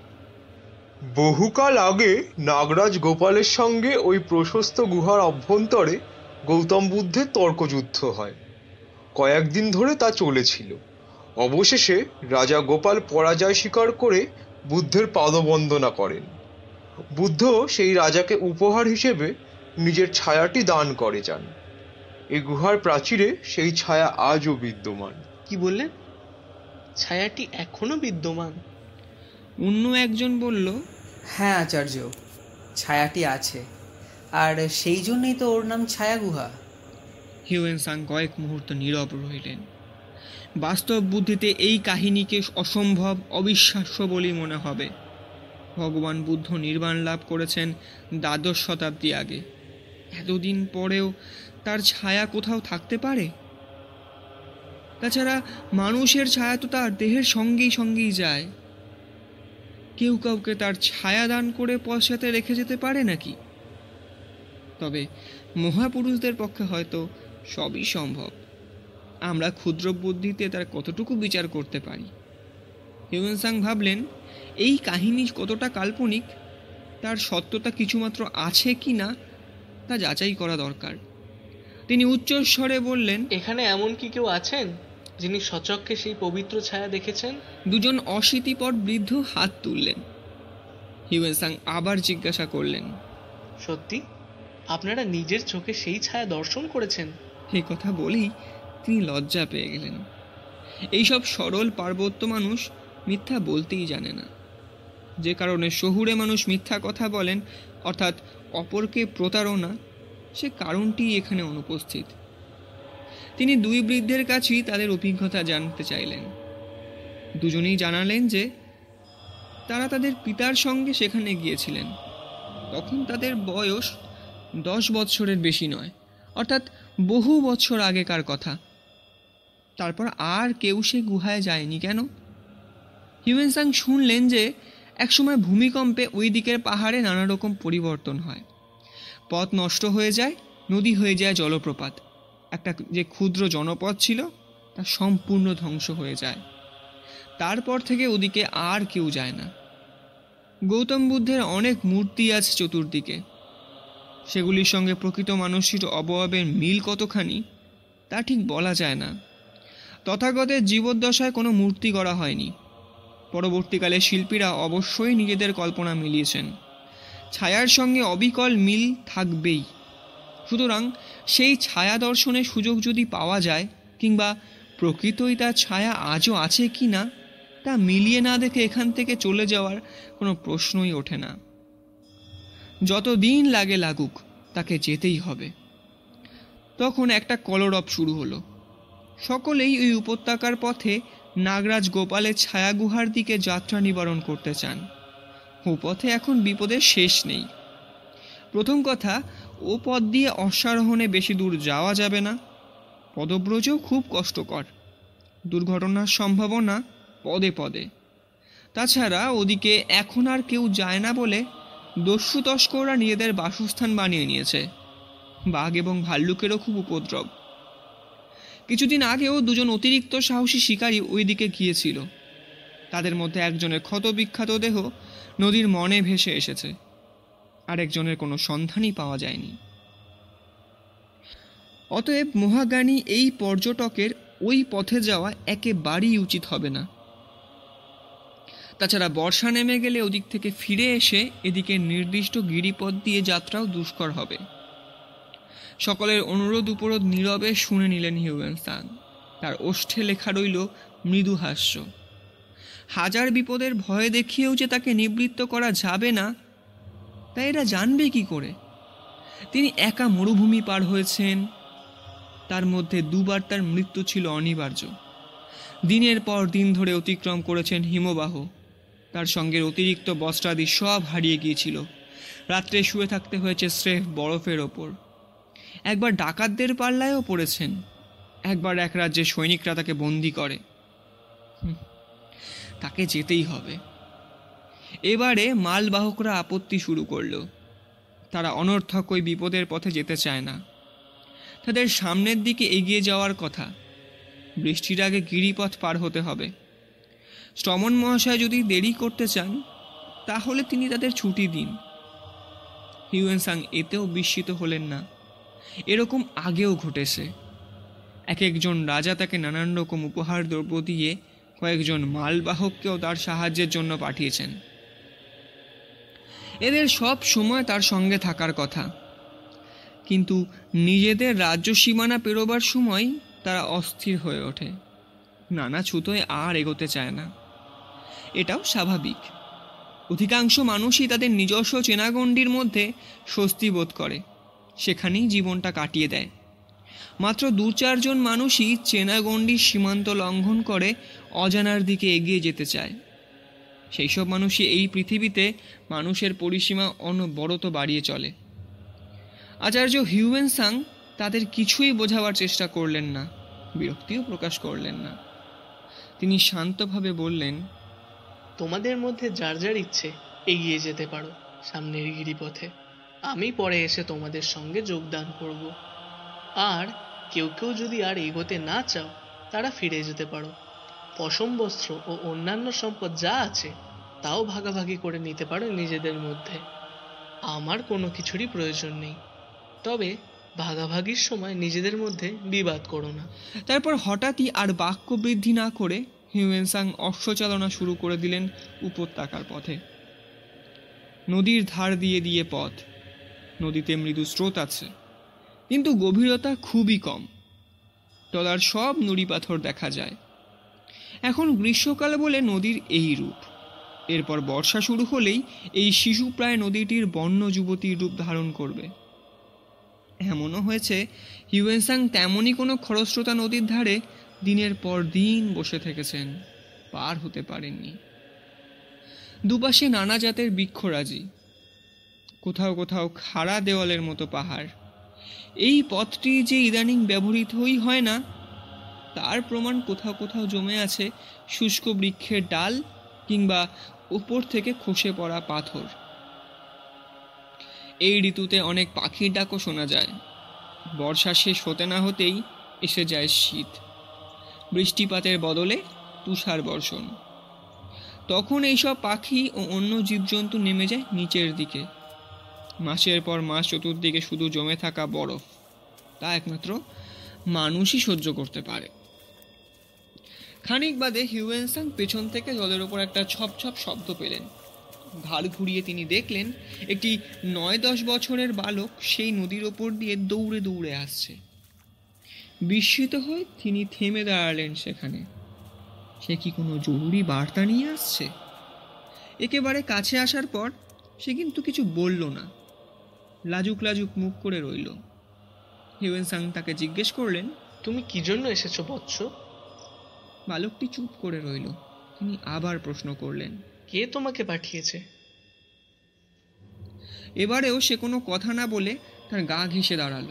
বহুকাল আগে নাগরাজ গোপালের সঙ্গে ওই প্রশস্ত গুহার অভ্যন্তরে গৌতম বুদ্ধের তর্কযুদ্ধ হয়। কয়েকদিন ধরে তা চলেছিল। অবশেষে রাজা গোপাল পরাজয় স্বীকার করে বুদ্ধের পাদবন্দনা করেন। বুদ্ধ সেই রাজাকে উপহার হিসেবে নিজের ছায়াটি দান করে যান। এই গুহার প্রাচীরে সেই ছায়া আজও বিদ্যমান। কি বললেন? ছায়াটি এখনও বিদ্যমান? অন্য একজন বলল হ্যাঁ আচার্য ছায়াটি আছে। আর সেই জন্যই তো ওর নাম ছায়া গুহা। হিউয়েনসাং কয়েক মুহূর্ত নীরব রইলেন। বাস্তব বুদ্ধিতে এই কাহিনীকে অসম্ভব অবিশ্বাস্য বলেই মনে হবে। ভগবান বুদ্ধ নির্বাণ লাভ করেছেন দ্বাদশ শতাব্দী আগে। এতদিন পরেও তার ছায়া কোথাও থাকতে পারে? তাছাড়া মানুষের ছায়া তো তার দেহের সঙ্গেই সঙ্গেই যায়। কেউ কাউকে তার ছায়া দান করে পশ্চাতে রেখে যেতে পারে নাকি? তবে মহাপুরুষদের পক্ষে হয়তো সবই সম্ভব। আমরা ক্ষুদ্র বুদ্ধিতে তার কতটুকু বিচার করতে পারি? হিউয়েনসাং ভাবলেন, এই কাহিনী কতটা কাল্পনিক? তার সত্যতা কিছুমাত্র আছে কি না তা যাচাই করা দরকার। তিনি উচ্চস্বরে বললেন এখানে এমন কি কেউ আছেন যিনি সচক্ষে সেই পবিত্র ছায়া দেখেছেন? দুজন অশীতিপর বৃদ্ধ হাত তুললেন। হিউয়েনসাং আবার জিজ্ঞাসা করলেন সত্যি? আপনারা নিজের চোখে সেই ছায়া দর্শন করেছেন? এই কথা বলেই তিনি লজ্জা পেয়ে গেলেন। এইসব সরল পার্বত্য মানুষ মিথ্যা বলতেই জানে না। যে কারণে শহুরে মানুষ মিথ্যা কথা বলেন অর্থাৎ অপরকে প্রতারণা সে কারণটি এখানে অনুপস্থিত। তিনি দুই বৃদ্ধের কাছেই তাদের অভিজ্ঞতা জানতে চাইলেন। দুজনেই জানালেন যে, তারা তাদের পিতার সঙ্গে সেখানে গিয়েছিলেন। তখন তাদের বয়স দশ বৎসরের বেশি নয়, অর্থাৎ বহু বছর আগেকার কথা। তারপর আর কেউ সে গুহায় যায়নি কেন? হিউয়েনসাং শুনলেন যে, একসময় ভূমিকম্পে ওই দিকের পাহাড়ে নানা রকম পরিবর্তন হয়। পথ নষ্ট হয়ে যায়, নদী হয়ে যায় জলপ্রপাত। একটা যে ক্ষুদ্র জনপদ ছিল, তা সম্পূর্ণ ধ্বংস হয়ে যায়। তারপর থেকে ওদিকে আর কেউ যায় না। গৌতম বুদ্ধের অনেক মূর্তি আছে চতুর্দিকে। সেগুলির সঙ্গে প্রকৃত মানুষটির অবয়বের মিল কতখানি, তা ঠিক বলা যায় না। তথাগতের জীবদ্দশায় কোনো মূর্তি করা হয়নি। পরবর্তীকালে শিল্পীরা অবশ্যই নিজেদের কল্পনা মিলিয়েছেন। ছায়ার সঙ্গে অবিকল মিল থাকবেই। সুতরাং সেই ছায়া দর্শনের সুযোগ যদি পাওয়া যায়, কিংবা প্রকৃতই তার ছায়া আজও আছে কি না, তা মিলিয়ে না দেখে এখান থেকে চলে যাওয়ার কোনো প্রশ্নই ওঠে না। যত দিন লাগে লাগুক, তাকে যেতেই হবে। তখন একটা কলরব শুরু হলো। সকলেই ওই উপত্যকার পথে নাগরাজ গোপালের ছায়া গুহার দিকে যাত্রা নিবারণ করতে চান। পথে এখন বিপদের শেষ নেই। প্রথম কথা, ও পথ দিয়ে অশ্বারোহণে বেশি দূর যাওয়া যাবে না। পদব্রজও খুব কষ্টকর। দুর্ঘটনার সম্ভাবনা পদে পদে। তাছাড়া ওদিকে এখন আর কেউ যায় না বলে দস্যু তস্কররা নিজেদের বাসস্থান বানিয়ে নিয়েছে। বাঘ এবং ভাল্লুকেরও খুব উপদ্রব। কিছুদিন আগেও দুজন অতিরিক্ত সাহসী শিকারী ওই দিকে গিয়েছিল। তাদের মধ্যে একজনের ক্ষতবিখ্যাত দেহ নদীর মনে ভেসে এসেছে। আরেকজনের কোনো সন্ধানই পাওয়া যায়নি। অতএব মহাজ্ঞানী এই পর্যটকের ওই পথে যাওয়া একেবারেই উচিত হবে না। তাছাড়া বর্ষা নেমে গেলে ওদিক থেকে ফিরে এসে এদিকে নির্দিষ্ট গিরিপথ দিয়ে যাত্রাও দুষ্কর হবে। সকলের অনুরোধ উপরোধ নীরবে শুনে নিলেন হিউয়েন তার ওষ্ঠে লেখা রইল মৃদু হাস্য। হাজার বিপদের ভয় দেখিয়েও যে তাকে নিবৃত্ত করা যাবে না তাই এরা জানবে কি করে? তিনি একা মরুভূমি পার হয়েছেন, তার মধ্যে দুবার তার মৃত্যু ছিল অনিবার্য। দিনের পর দিন ধরে অতিক্রম করেছেন হিমবাহ। তার সঙ্গে অতিরিক্ত বস্ত্রাদি সব হারিয়ে গিয়েছিল। রাত্রে শুয়ে থাকতে হয়েছে স্রেফ বরফের ওপর। একবার ডাকাতদের পাল্লায়ও পড়েছেন। একবার এক রাজ্যে সৈনিকরা তাকে বন্দি করে। তাকে যেতেই হবে। এবারে মালবাহকরা আপত্তি শুরু করল। তারা অনর্থক ওই বিপদের পথে যেতে চায় না। তাদের সামনের দিকে এগিয়ে যাওয়ার কথা। বৃষ্টির আগে গিরিপথ পার হতে হবে। শ্রমণ মহাশয় যদি দেরি করতে চান, তাহলে তিনি তাদের ছুটি দিন। হিউয়েন সাং এতেও বিস্মিত হলেন না। এরকম আগেও ঘটেছে। এক একজন রাজা তাকে নানান রকম উপহার দ্রব্য দিয়ে কয়েকজন মালবাহককেও তার সাহায্যের জন্য পাঠিয়েছেন। এদের সব সময় তার সঙ্গে থাকার কথা। কিন্তু নিজেদের রাজ্য সীমানা পেরোবার সময় তারা অস্থির হয়ে ওঠে। নানা ছুতোয় আর এগোতে চায় না। এটাও স্বাভাবিক। অধিকাংশ মানুষই তাদের নিজস্ব চেনাগণ্ডির মধ্যে স্বস্তি বোধ করে। সেখানেই জীবনটা কাটিয়ে দেয়। মাত্র দু চারজন মানুষই চেনাগণ্ডির সীমান্ত লঙ্ঘন করে অজানার দিকে এগিয়ে যেতে চায়। সেই সব মানুষই এই পৃথিবীতে মানুষের পরিসীমা অনবরত বাড়িয়ে চলে। আচার্য হিউয়েন সাং তাদের কিছুই বোঝাবার চেষ্টা করলেন না, বিরক্তিও প্রকাশ করলেন না। তিনি শান্তভাবে বললেন, তোমাদের মধ্যে যার যার ইচ্ছে, এগিয়ে যেতে পারো, সামনের গিরিপথে। আমি পরে এসে তোমাদের সঙ্গে যোগদান করব। আর কেউ কেউ যদি আর এগোতে না চাও, তারা ফিরে যেতে পারো। পশম বস্ত্র ও অন্যান্য সম্পদ যা আছে, তাও ভাগাভাগি করে নিতে পারো নিজেদের মধ্যে। আমার কোনো কিছুরই প্রয়োজন নেই। তবে ভাগাভাগির সময় নিজেদের মধ্যে বিবাদ করো না। তারপর হঠাৎই আর বাক্য বৃদ্ধি না করে হিউয়েন সাং অশ্বচালনা শুরু করে দিলেন উপত্যকার পথে। নদীর ধার দিয়ে দিয়ে পথ। নদীতে মৃদু স্রোত আছে, কিন্তু গভীরতা খুবই কম। টলার সব নুড়ি পাথর দেখা যায়। এখন গ্রীষ্মকাল বলে নদীর এই রূপ। এরপর বর্ষা শুরু হলেই এই শিশু প্রায় নদীটির বন্য যুবতীর রূপ ধারণ করবে। এমনও হয়েছে, হিউয়েনসাং তেমনই কোনো খরস্রোতা নদীর ধারে দিনের পর দিন বসে থেকেছেন, পার হতে পারেননি। দুপাশে নানা জাতের বৃক্ষরাজি, কোথাও কোথাও খাড়া দেওয়ালের মতো পাহাড়। এই পথটি যে ইদানিং ব্যবহৃতই হয় না তার প্রমাণ কোথাও কোথাও জমে আছে, শুষ্ক বৃক্ষের ডাল কিংবা উপর থেকে খসে পড়া পাথর। এই ঋতুতে অনেক পাখির ডাকও শোনা যায়। বর্ষা শেষ হতে না হতেই এসে যায় শীত। বৃষ্টিপাতের বদলে তুষার বর্ষণ। তখন এইসব পাখি ও অন্য জীবজন্তু নেমে যায় নিচের দিকে। মাসের পর মাস চতুর্দিকে শুধু জমে থাকা বরফ। তা একমাত্র মানুষই সহ্য করতে পারে। খানিক বাদে হিউয়েনসাং পেছন থেকে জলের ওপর একটা ছপ ছপ শব্দ পেলেন। ঘাড় ঘুরিয়ে তিনি দেখলেন, একটি নয় দশ বছরের বালক সেই নদীর ওপর দিয়ে দৌড়ে দৌড়ে আসছে। বিস্মিত হয়ে তিনি থেমে দাঁড়ালেন সেখানে। সে কি কোনো জরুরি বার্তা নিয়ে আসছে? একেবারে কাছে আসার পর সে কিন্তু কিছু বলল না। লাজুক লাজুক মুখ করে রইল। হিউয়েনসাং তাকে জিজ্ঞেস করলেন, তুমি কি জন্য এসেছ, বৎস? বালকটি চুপ করে রইল। তিনি আবার প্রশ্ন করলেন কে তোমাকে পাঠিয়েছে? এবারেও সে কোনো কথা না বলে তার গা ঘেঁষে দাঁড়াল।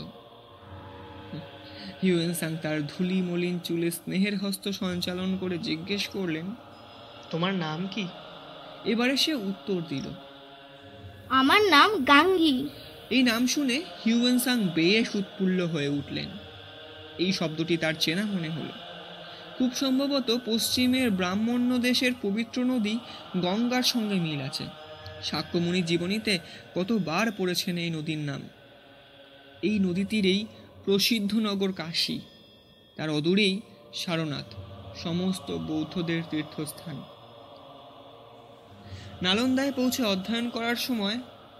হিউয়েনসাং তার ধুলি মলিন চুলে স্নেহের হস্ত সঞ্চালন করে জিজ্ঞেস করলেন তোমার নাম কি? এবারে সে উত্তর দিল আমার নাম গাঙ্গি। এই নাম শুনে হিউয়েনসাং বেশ উৎফুল্ল হয়ে উঠলেন। এই শব্দটি তার চেনা মনে হলো। খুব সম্ভবত পশ্চিমের ব্রাহ্মণ্য দেশের পবিত্র নদী গঙ্গার সঙ্গে মিল আছে। সাক্ষ্যমণির জীবনীতে কতবার পড়েছেন এই নদীর নাম। এই নদী তীরেই প্রসিদ্ধ নগর কাশী। তার অদূরেই সারনাথ, সমস্ত বৌদ্ধদের তীর্থস্থান। নালন্দায় পৌঁছে অধ্যয়ন করার সময়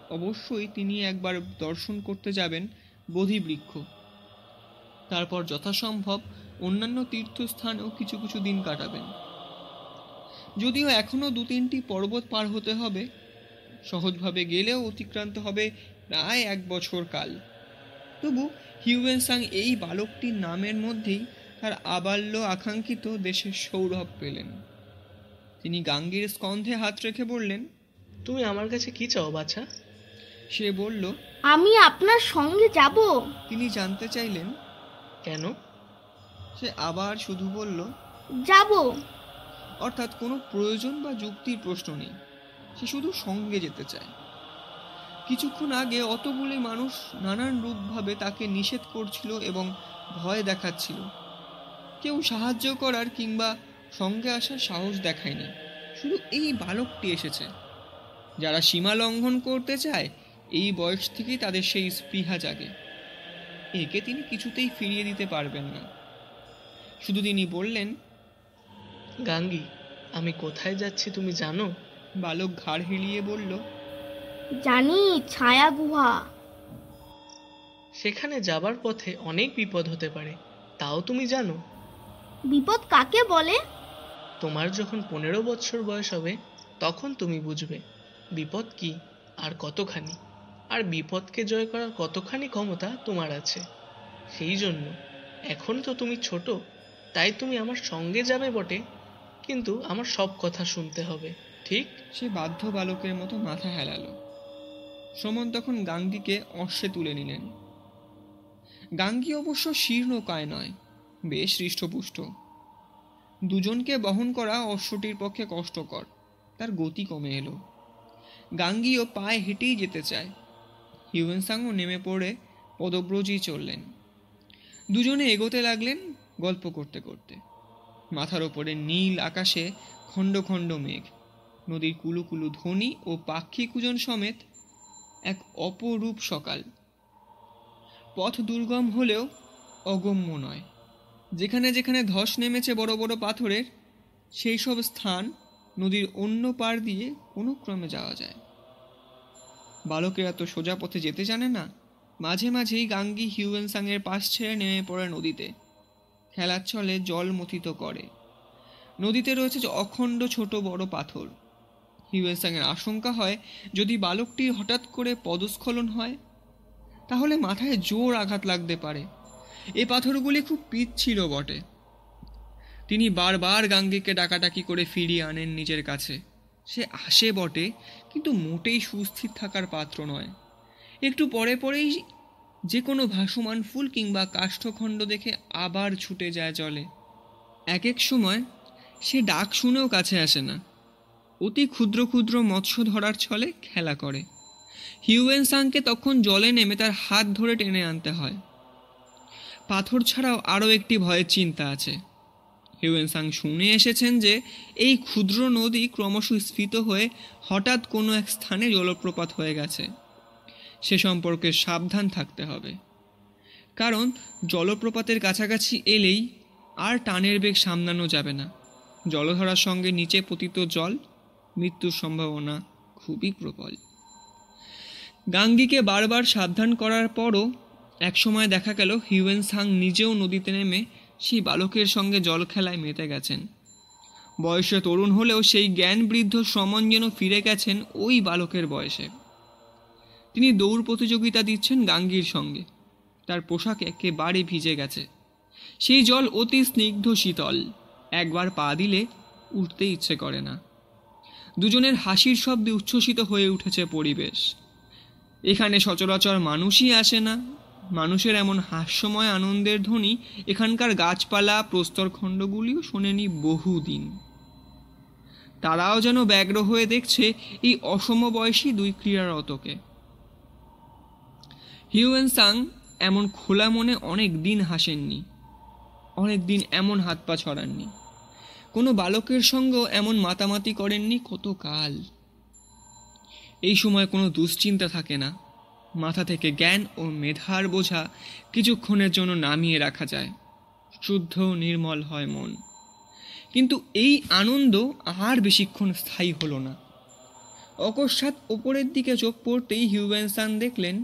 অবশ্যই তিনি একবার দর্শন করতে যাবেন বোধিবৃক্ষ। তারপর যথাসম্ভব অন্যান্য তীর্থস্থানেও কিছু কিছু দিন কাটাবেন। যদিও এখনও দু তিনটি পর্বত পার হতে হবে সহজভাবে গেলেও অতিক্রান্ত হবে প্রায় এক বছর কাল। তবু হিউয়েনসাং এই বালকটির নামের মধ্যেই তার আবাল্য আকাঙ্ক্ষিত দেশের সৌরভ পেলেন। তিনি গাঙ্গীর স্কন্ধে হাত রেখে বললেন তুমি আমার কাছে কি চাও বাছা? সে বলল আমি আপনার সঙ্গে যাব? তিনি জানতে চাইলেন কেন? সে আবার শুধু বলল যাব। অর্থাৎ কোনো প্রয়োজন বা যুক্তির প্রশ্ন নেই। সে শুধু সঙ্গে যেতে চায়। কিছুক্ষণ আগে অতগুলি মানুষ নানান রূপভাবে তাকে নিষেধ করছিল এবং ভয় দেখাচ্ছিল। কেউ সাহায্য করার কিংবা সঙ্গে আসার সাহস দেখায়নি। শুধু এই বালকটি এসেছে। যারা সীমা লঙ্ঘন করতে চায় এই বয়স থেকেই তাদের সেই স্পৃহা জাগে। একে তিনি কিছুতেই ফিরিয়ে দিতে পারবেন না। শুধু তিনি বললেন গাঙ্গি আমি কোথায় যাচ্ছি তুমি জানো? বালক ঘাড় হিলিয়ে বলল জানি ছায়া গুহা। সেখানে যাবার পথে অনেক বিপদ হতে পারে তাও তুমি জানো? বিপদ কাকে বলে? তোমার যখন পনেরো বছর বয়স হবে তখন তুমি বুঝবে বিপদ কি আর কতখানি। আর বিপদকে জয় করার কতখানি ক্ষমতা তোমার আছে। সেই জন্য এখন তো তুমি ছোট তাই তুমি আমার সঙ্গে যাবে বটে, কিন্তু আমার সব কথা শুনতে হবে, ঠিক? সে বাধ্য বালকের মতো মাথা হেলালো। সমন তখন গাঙ্গিকে অশ্বে তুলে নিলেন। গাঙ্গি অবশ্য শীর্ণকায় নয়, বেশ হৃষ্টপুষ্ট। দুজনকে বহন করা অশ্বটির পক্ষে কষ্টকর, তার গতি কমে এলো। গাঙ্গিও পায়ে হেঁটেই যেতে চায়। হিউয়েনসাংও নেমে পড়ে পদব্রজই চললেন। দুজনে এগোতে লাগলেন গল্প করতে করতে। মাথার ওপরে নীল আকাশে খণ্ড খণ্ড মেঘ। নদীর কুলুকুলু ধ্বনি ও পাখি কুজন সমেত এক অপরূপ সকাল। পথ দুর্গম হলেও অগম্য নয়। যেখানে যেখানে ধস নেমেছে বড় বড় পাথরের, সেই সব স্থান নদীর অন্য পার দিয়ে কোনো ক্রমে যাওয়া যায়। বালকেরা তো সোজা পথে যেতে জানে না। মাঝে মাঝেই গাঙ্গি হিউয়েনসাংয়ের পাশ ছেড়ে নেমে পড়ে নদীতে। খেলার ছলে জল মথিত করে। নদীতে রয়েছে অখণ্ড ছোট বড় পাথর। হিউয়েনসাংয়ের আশঙ্কা হয়, যদি বালকটির হঠাৎ করে পদস্খলন হয়, তাহলে মাথায় জোর আঘাত লাগতে পারে। এ পাথরগুলি খুব পিচ্ছিল বটে। তিনি বারবার গাঙ্গিকে ডাকাডাকি করে ফিরিয়ে আনেন নিজের কাছে। সে আসে বটে, কিন্তু মোটেই সুস্থির থাকার পাত্র নয়। একটু পরে পরেই যে কোনো ভাসমান ফুল কিংবা কাষ্ঠখণ্ড দেখে আবার ছুটে যায় জলে। এক এক সময় সে ডাক শুনেও কাছে আসে না। অতি ক্ষুদ্র ক্ষুদ্র মৎস্য ধরার ছলে খেলা করে। হিউয়েনসাংকে তখন জলে নেমে তার হাত ধরে টেনে আনতে হয়। পাথর ছাড়াও আরও একটি ভয়ের চিন্তা আছে। হিউয়েনসাং শুনে এসেছেন যে এই ক্ষুদ্র নদী ক্রমশ স্ফীত হয়ে হঠাৎ কোনো এক স্থানে জলপ্রপাত হয়ে গেছে। সে সম্পর্কে সাবধান থাকতে হবে। কারণ জলপ্রপাতের কাছাকাছি এলেই আর টানের বেগ সামলানো যাবে না। জলধারার সঙ্গে নিচে পতিত জল মৃত্যুর সম্ভাবনা খুবই প্রবল। গাঙ্গিকে বারবার সাবধান করার পরও একসময় দেখা গেল হিউয়েন সাং নিজেও নদীতে নেমে সেই বালকের সঙ্গে জল খেলায় মেতে গেছেন। বয়সে তরুণ হলেও সেই জ্ঞান বৃদ্ধ সমন যেন ফিরে গেছেন ওই বালকের বয়সে। তিনি দৌড় প্রতিযোগিতা দিচ্ছেন গাঙ্গির সঙ্গে। তার পোশাক একেবারে ভিজে গেছে। সেই জল অতি স্নিগ্ধ শীতল। একবার পা দিলে উঠতে ইচ্ছে করে না। দুজনের হাসির শব্দে উচ্ছ্বসিত হয়ে উঠেছে পরিবেশ। এখানে সচরাচর মানুষই আসে না। মানুষের এমন হাস্যময় আনন্দের ধ্বনি এখানকার গাছপালা প্রস্তরখণ্ডগুলিও শোনেনি বহুদিন। তারাও যেন ব্যগ্র হয়ে দেখছে এই অসমবয়সী দুই ক্রীড়ারতকে। হিউয়েন সাং এমন খোলা মনে অনেক দিন হাসেননি, অনেক দিন এমন হাত পা ছড়াননি। কোনো বালকের সঙ্গেও এমন মাতামাতি করেননি কত কাল এই সময় কোনো দুশ্চিন্তা থাকে না, মাথা থেকে জ্ঞান ও মেধার বোঝা কিছুক্ষণের জন্য নামিয়ে রাখা যায়, শুদ্ধ নির্মল হয় মন। কিন্তু এই আনন্দ আর বেশিক্ষণ স্থায়ী হলো না। অকস্মাৎ ওপরের দিকে চোখ পড়তেই হিউবেনসান দেখলেন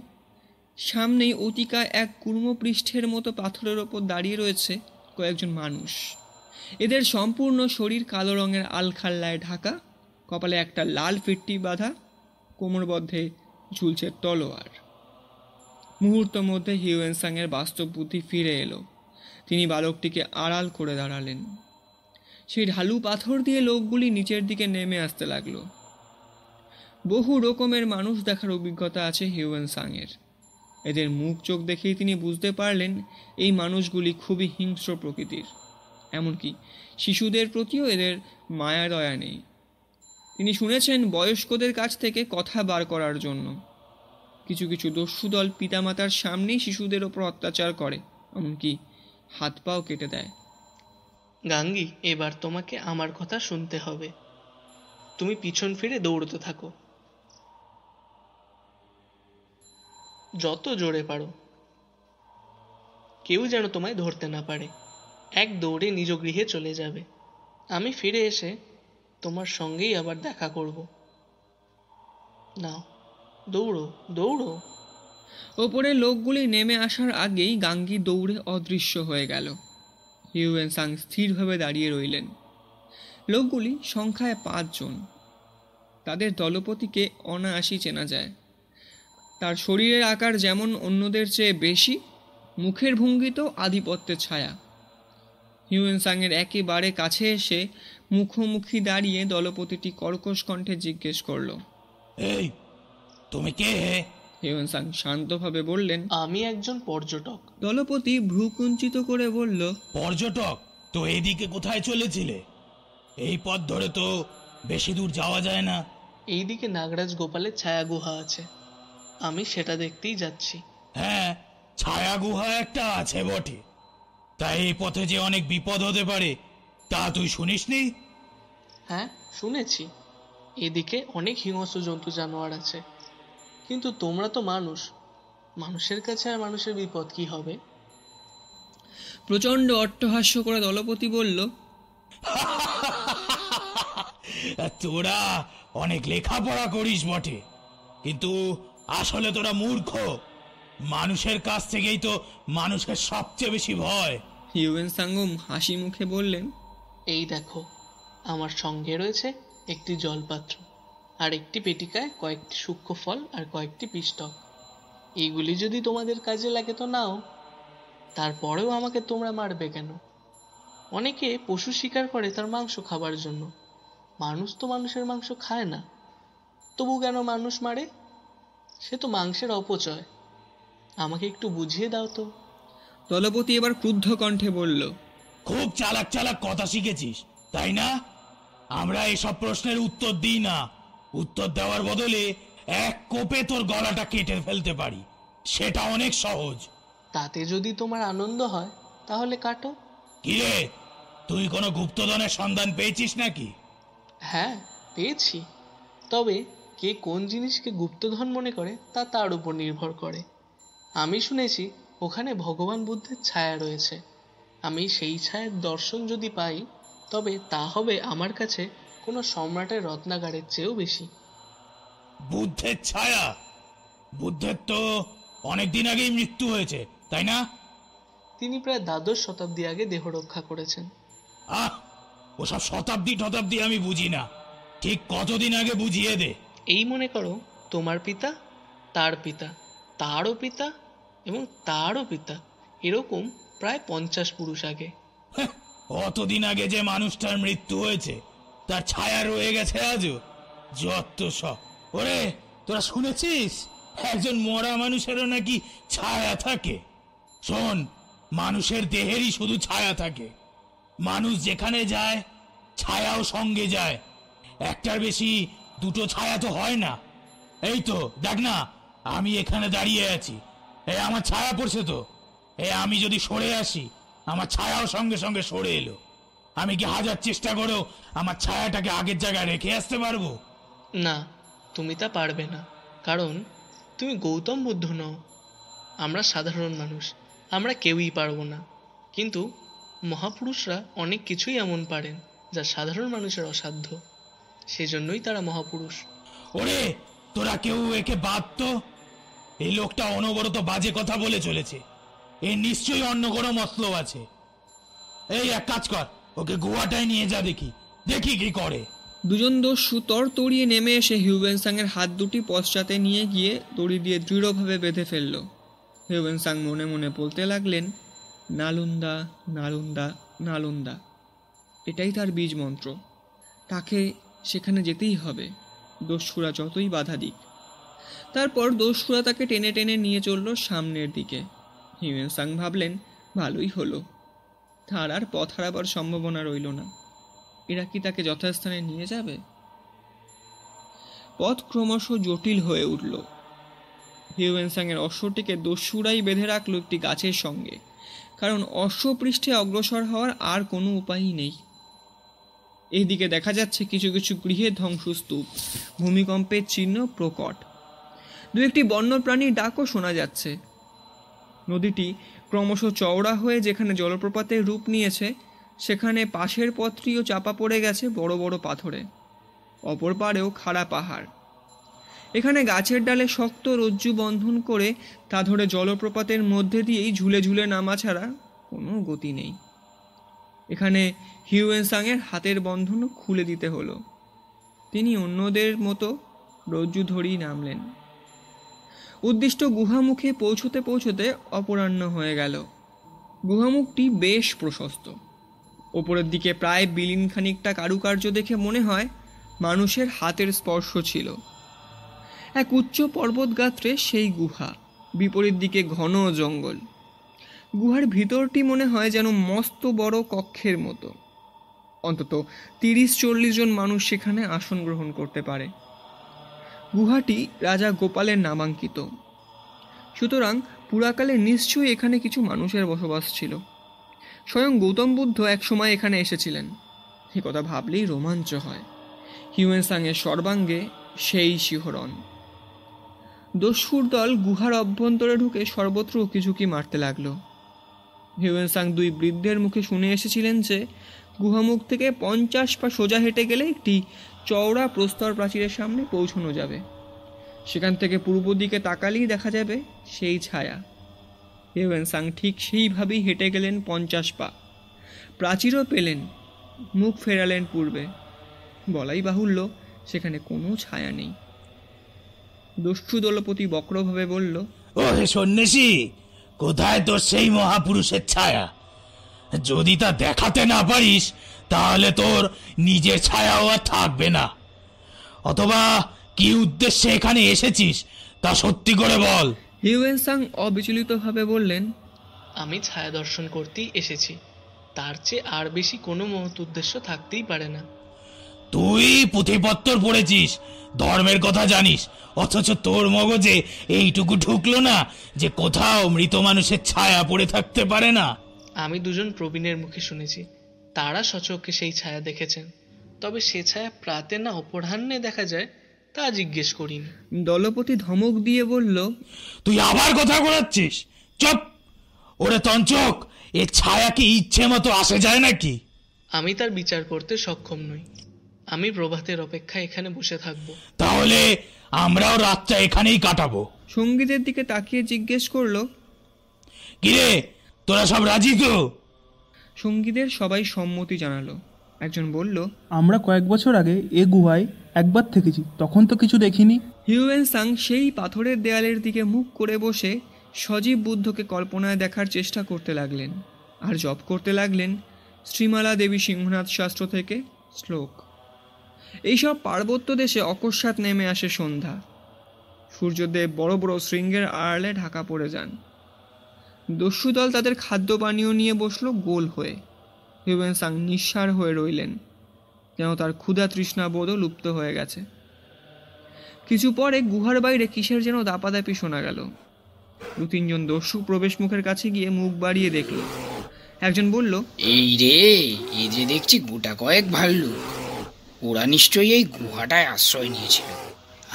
সামনেই অতিকা এক কুর্মপৃষ্ঠের মতো পাথরের ওপর দাঁড়িয়ে রয়েছে কয়েকজন মানুষ। এদের সম্পূর্ণ শরীর কালো রঙের আলখাল্লায় ঢাকা, কপালে একটা লাল ফিট্টি বাঁধা কোমরবদ্ধে ঝুলছে তলোয়ার। মুহূর্ত মধ্যে হিউয়েনসাংয়ের বাস্তব বুদ্ধি ফিরে এলো। তিনি বালকটিকে আড়াল করে দাঁড়ালেন। সেই ঢালু পাথর দিয়ে লোকগুলি নিচের দিকে নেমে আসতে লাগল। বহু রকমের মানুষ দেখার অভিজ্ঞতা আছে হিউয়েন সাংয়ের এদের মুখ চোখ দেখেই তিনি বুঝতে পারলেন এই মানুষগুলি খুবই হিংস্র প্রকৃতির। এমনকি শিশুদের প্রতিও এদের মায়া দয়া নেই। তিনি শুনেছেন বয়স্কদের কাছ থেকে কথা বার করার জন্য। কিছু কিছু দস্যু দল পিতামাতার সামনেই শিশুদের ওপর অত্যাচার করে, এমনকি হাত পাও কেটে দেয়। গাঙ্গি, এবার তোমাকে আমার কথা শুনতে হবে। তুমি পিছন ফিরে দৌড়তে থাকো। যত জোরে পারো। কেউ যেন তোমায় ধরতে না পারে। এক দৌড়ে নিজ গৃহে চলে যাবে। আমি ফিরে এসে তোমার সঙ্গেই আবার দেখা করব। নাও, দৌড়ো দৌড়ো। ওপরে লোকগুলি নেমে আসার আগেই গাঙ্গি দৌড়ে অদৃশ্য হয়ে গেল। হিউয়েন সাং স্থিরভাবে দাঁড়িয়ে রইলেন। লোকগুলি সংখ্যায় পাঁচজন। তাদের দলপতিকে অনায়াসই চেনা যায়। তার শরীরের আকার যেমন অন্যদের চেয়ে বেশি মুখের ভঙ্গিতেও আধিপত্যের ছায়া। হিউয়েন সাংয়ের একেবারে কাছে এসে মুখোমুখি দাঁড়িয়ে দলপতিটি কর্কশ কণ্ঠে জিজ্ঞেস করল এই তুমি কে হে? হিউয়েন সাং শান্তভাবে বললেন আমি একজন পর্যটক। দলপতি ভ্রুকুঞ্চিত করে বলল পর্যটক? তো এদিকে কোথায় চলেছিলে? এই পথ ধরে তো বেশি দূর যাওয়া যায় না। এইদিকে নাগরাজ গোপালের ছায়া গুহা আছে। আমি সেটা দেখতেই যাচ্ছি। হ্যাঁ ছায়া গুহা একটা আছে বটে। তাই এই পথে যে অনেক বিপদ হতে পারে তা তুই শুনিস শুনিসনি? হ্যাঁ শুনেছি। এদিকে অনেক হিংস্র জন্তু জানোয়ার আছে। কিন্তু তোমরা তো মানুষ। মানুষের কাছে আর মানুষের বিপদ কি হবে? প্রচণ্ড অট্টহাস্য করে দলপতি বলল তোরা অনেক লেখাপড়া করিস বটে। কিন্তু আসলে তোরা মূর্খ। মানুষের কাছ থেকেই তো মানুষের সবচেয়ে বেশি ভয়। হিউয়েন সাঙ্গম হাসি মুখে বললেন এই দেখো আমার সঙ্গে রয়েছে একটি জলপাত্র আর একটি পেটিকায় কয়েকটি সূক্ষ্ম ফল আর কয়েকটি পিষ্টক এইগুলি যদি তোমাদের কাজে লাগে তো নাও তারপরেও আমাকে তোমরা মারবে কেন? অনেকে পশু শিকার করে তার মাংস খাবার জন্য। মানুষ তো মানুষের মাংস খায় না। তবু কেন মানুষ মারে? সে তো মাংসের অপচয়। আমাকে একটু বুঝিয়ে দাও তো। দলপতি এবার ক্রুদ্ধ কণ্ঠে বলল খুব চালাক চালাক কথা শিখেছিস তাই না? আমরা এসব প্রশ্নের উত্তর দিই না। উত্তর দেওয়ার বদলে এক কোপে তোর গলাটা কেটে ফেলতে পারি। সেটা অনেক সহজ। তাতে যদি তোমার আনন্দ হয় তাহলে কাটো। কিরে তুই কোনো গুপ্তধনের সন্ধান পেয়েছিস নাকি? হ্যাঁ পেয়েছি। তবে কে কোন জিনিসকে গুপ্তধন মনে করে তা তার উপর নির্ভর করে। আমি শুনেছি ওখানে ভগবান বুদ্ধের ছায়া রয়েছে। আমি সেই ছায়ার দর্শন যদি পাই তবে তা হবে আমার কাছে কোনো সম্রাটের রত্নাগারের চেয়েও বেশি। বুদ্ধের ছায়া? বুদ্ধের তো অনেকদিন আগেই মৃত্যু হয়েছে তাই না? তিনি প্রায় দ্বাদশ শতাব্দী আগে দেহ রক্ষা করেছেন। আহ! ওসব শতাব্দী টতাব্দী আমি বুঝি না। ঠিক কতদিন আগে বুঝিয়ে দে। এই মনে করো তোমার পিতা তার পিতা তারও পিতা এবং তারও পিতা। এরকম প্রায় পঞ্চাশ পুরুষ আগে। হ্যাঁ, অতদিন আগে যে মানুষটার মৃত্যু হয়েছে তার ছায়া রয়ে গেছে আজও। যত ওরে তোরা শুনেছিস? একজন মরা মানুষেরও নাকি ছায়া থাকে। শোন মানুষের দেহেরই শুধু ছায়া থাকে। মানুষ যেখানে যায় ছায়াও সঙ্গে যায়। একটার বেশি দুটো ছায়া তো হয় না। এই তো, দেখ না, আমি এখানে দাঁড়িয়ে আছি। এই আমার ছায়া পড়ছে তো। এ আমি যদি সরে আসি, আমার ছায়াও সঙ্গে সঙ্গে সরে এলো। আমি কি হাজার চেষ্টা করেও আমার ছায়াটাকে আগের জায়গায় রেখে আসতে পারব? না, তুমি তা পারবে না। কারণ তুমি গৌতম বুদ্ধ নও। আমরা সাধারণ মানুষ, আমরা কেউই পারব না। কিন্তু মহাপুরুষরা অনেক কিছুই এমন পারেন, যা সাধারণ মানুষের অসাধ্য। সেজন্যই তারা মহাপুরুষ। ওরে তোরা কেউ একে বাদ তো? এই লোকটা অনবরত বাজে কথা বলে চলেছে। এ নিশ্চয়ই অন্য কোনো মতলব আছে। এই এক কাজ কর ওকে গোয়াটায় নিয়ে যা দেখি। দেখি কি করে। দুজন দস্যু তর তড়িয়ে নেমে এসে হিউবেনসাংয়ের হাত দুটি পশ্চাতে নিয়ে গিয়ে দড়ি দিয়ে দৃঢ়ভাবে বেঁধে ফেলল। হিউবেনসাং মনে মনে বলতে লাগলেন নালুন্দা নালুন্দা নালুন্দা। এটাই তার বীজ মন্ত্র তাকে সেখানে যেতেই হবে। দস্যুরা যতই বাধা দিক। তারপর দস্যুরা তাকে টেনে টেনে নিয়ে চলল সামনের দিকে। হিউয়েনসাং ভাবলেন, ভালোই হলো। তার আর পথ হারাবার সম্ভাবনা রইল না। এরা কি তাকে যথাস্থানে নিয়ে যাবে? পথ ক্রমশ জটিল হয়ে উঠল। হিউয়েনসাংয়ের অশ্বটিকে দস্যুরাই বেঁধে রাখল একটি গাছের সঙ্গে। কারণ অশ্বপৃষ্ঠে অগ্রসর হওয়ার আর কোনো উপায়ই নেই। এইদিকে দেখা যাচ্ছে কিছু কিছু গৃহের ধ্বংসস্তূপ, ভূমিকম্পের চিহ্ন প্রকট। দু একটি বন্যপ্রাণীর ডাকও শোনা যাচ্ছে। নদীটি ক্রমশ চওড়া হয়ে যেখানে জলপ্রপাতের রূপ নিয়েছে, সেখানে পাশের পথটিও চাপা পড়ে গেছে বড় বড় পাথরে। অপর পাড়েও খাড়া পাহাড়। এখানে গাছের ডালে শক্ত রজ্জু বন্ধন করে তা ধরে জলপ্রপাতের মধ্যে দিয়েই ঝুলে ঝুলে নামা ছাড়া কোনো গতি নেই। এখানে হিউয়েনসাংয়ের হাতের বন্ধন খুলে দিতে হলো। তিনি অন্যদের মতো রজ্জু ধরেই নামলেন। উদ্দিষ্ট গুহামুখে পৌঁছতে পৌঁছতে অপরাহ্ন হয়ে গেল। গুহামুখটি বেশ প্রশস্ত। ওপরের দিকে প্রায় বিলীন খানিকটা কারুকার্য দেখে মনে হয় মানুষের হাতের স্পর্শ ছিল। এক উচ্চ পর্বত গাত্রে সেই গুহা, বিপরীত দিকে ঘন জঙ্গল। গুহার ভিতরটি মনে হয় যেন মস্ত বড় কক্ষের মতো। অন্তত তিরিশ চল্লিশ জন মানুষ সেখানে আসন গ্রহণ করতে পারে। গুহাটি রাজা গোপালের নামাঙ্কিত। সুতরাং পুরাকালে নিশ্চয়ই এখানে কিছু মানুষের বসবাস ছিল। স্বয়ং গৌতম বুদ্ধ একসময় এখানে এসেছিলেন। এ কথা ভাবলেই রোমাঞ্চ হয়। হিউয়েনসাংয়ের সর্বাঙ্গে সেই শিহরণ। দস্যুর দল গুহার অভ্যন্তরে ঢুকে সর্বত্র উকিঝুঁকি মারতে লাগল। হিউয়েনসাং দুই বৃদ্ধের মুখে শুনে এসেছিলেন যে, গুহামুখ থেকে পঞ্চাশ পা সোজা হেঁটে গেলে একটি চওড়া প্রস্তর প্রাচীরের সামনে পৌঁছানো যাবে। সেখান থেকে পূর্ব দিকে তাকালেই দেখা যাবে সেই ছায়া। হিউয়েনসাং ঠিক সেইভাবেই হেঁটে গেলেন পঞ্চাশ পা। প্রাচীরও পেলেন, মুখ ফেরালেন পূর্বে। বলাই বাহুল্য, সেখানে কোনো ছায়া নেই। দস্যু দলপতি বক্রভাবে বলল ও সন্ন্যাসী কোথায় তোর সেই মহাপুরুষের ছায়া? যদি তা দেখাতে না পারিস তাহলে তোর নিজের ছায়াও আর থাকবে না। অথবা কি উদ্দেশ্যে এখানে এসেছিস তা সত্যি করে বল। হিউয়েনসাং অবিচলিতভাবে বললেন আমি ছায়া দর্শন করতেই এসেছি। তার চেয়ে আর বেশি কোনো মহৎ উদ্দেশ্য থাকতেই পারে না। তুই পুঁথিপত্তর পড়েছিস ধর্মের কথা জানিস। অথচ তোর মগজে এইটুকু ঢুকলো না যে কোথাও মৃত মানুষের ছায়া পড়ে থাকতে পারে না। আমি দুজন প্রবীণের মুখে শুনেছি তারা সচক্ষে সেই ছায়া দেখেছেন। তবে সে ছায়া প্রাতে না অপরাহ্নে দেখা যায় তা জিজ্ঞেস করিনি। দলপতি ধমক দিয়ে বলল তুই আবার কথা ঘোরাচ্ছিস চুপ! ওরে তঞ্চক এ ছায়া কি ইচ্ছে মতো আসে যায় নাকি? আমি তার বিচার করতে সক্ষম নই। আমি প্রভাতের অপেক্ষায় এখানে বসে থাকব। তাহলে আমরাও রাতটা এখানেই কাটাবো। সঙ্গীতের দিকে তাকিয়ে জিজ্ঞেস করল কিরে তোরা সব রাজি তো? সঙ্গীদের সবাই সম্মতি জানালো। একজন বলল আমরা কয়েক বছর আগে এ গুহায় একবার থেকেছি তখন তো কিছু দেখিনি। হিউয়েন সাং সেই পাথরের দেয়ালের দিকে মুখ করে বসে সজীব বুদ্ধকে কল্পনায় দেখার চেষ্টা করতে লাগলেন। আর জপ করতে লাগলেন শ্রীমালা দেবী সিংহনাথ শাস্ত্র থেকে শ্লোক। এইসব পার্বত্য দেশে অকস্মাৎ নেমে আসে সন্ধ্যা। সূর্যদেব বড় বড় শৃঙ্গের আড়ালে ঢাকা পড়ে যান। দস্যুদল তাদের খাদ্য পানীয় নিয়ে বসল গোল হয়ে। হিউয়েন সাং নিঃসার হয়ে রইলেন, যেন তার ক্ষুধা তৃষ্ণা বোধও লুপ্ত হয়ে গেছে। কিছু পরে গুহার বাইরে কিসের যেন দাপাদাপি শোনা গেল। দু তিনজন দস্যু প্রবেশ মুখের কাছে গিয়ে মুখ বাড়িয়ে দেখল। একজন বলল, এই রে, এই যে দেখছি গোটা কয়েক ভাল্লুক। ওরা নিশ্চয়ই এই গুহাটায় আশ্রয় নিয়েছিল।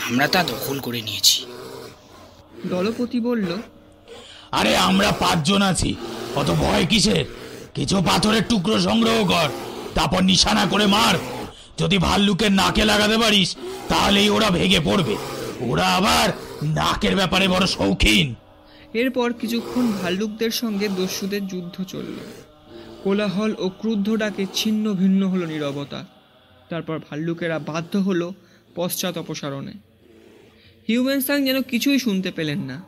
আমরা তা দখল করে নিয়েছি। দলপতি বলল আরে আমরা পাঁচজন আছি। অত ভয় কিসের? কিছু পাথরের টুকরো সংগ্রহ কর তারপর নিশানা করে মার। যদি ভাল্লুকের নাকে লাগাতে পারিস তাহলেই ওরা ভেঙে পড়বে। ওরা আবার নাকের ব্যাপারে বড় শৌখিন। এরপর কিছুক্ষণ ভাল্লুকদের সঙ্গে দস্যুদের যুদ্ধ চলল। কোলাহল ও ক্রুদ্ধ ডাকে ছিন্ন ভিন্ন হলো নীরবতা। তারপর ভাল্লুকেরা বাধ্য হলো পশ্চাৎ অপসারণে। হিউম্যান সাং যেন কিছুই শুনতে পেলেন না।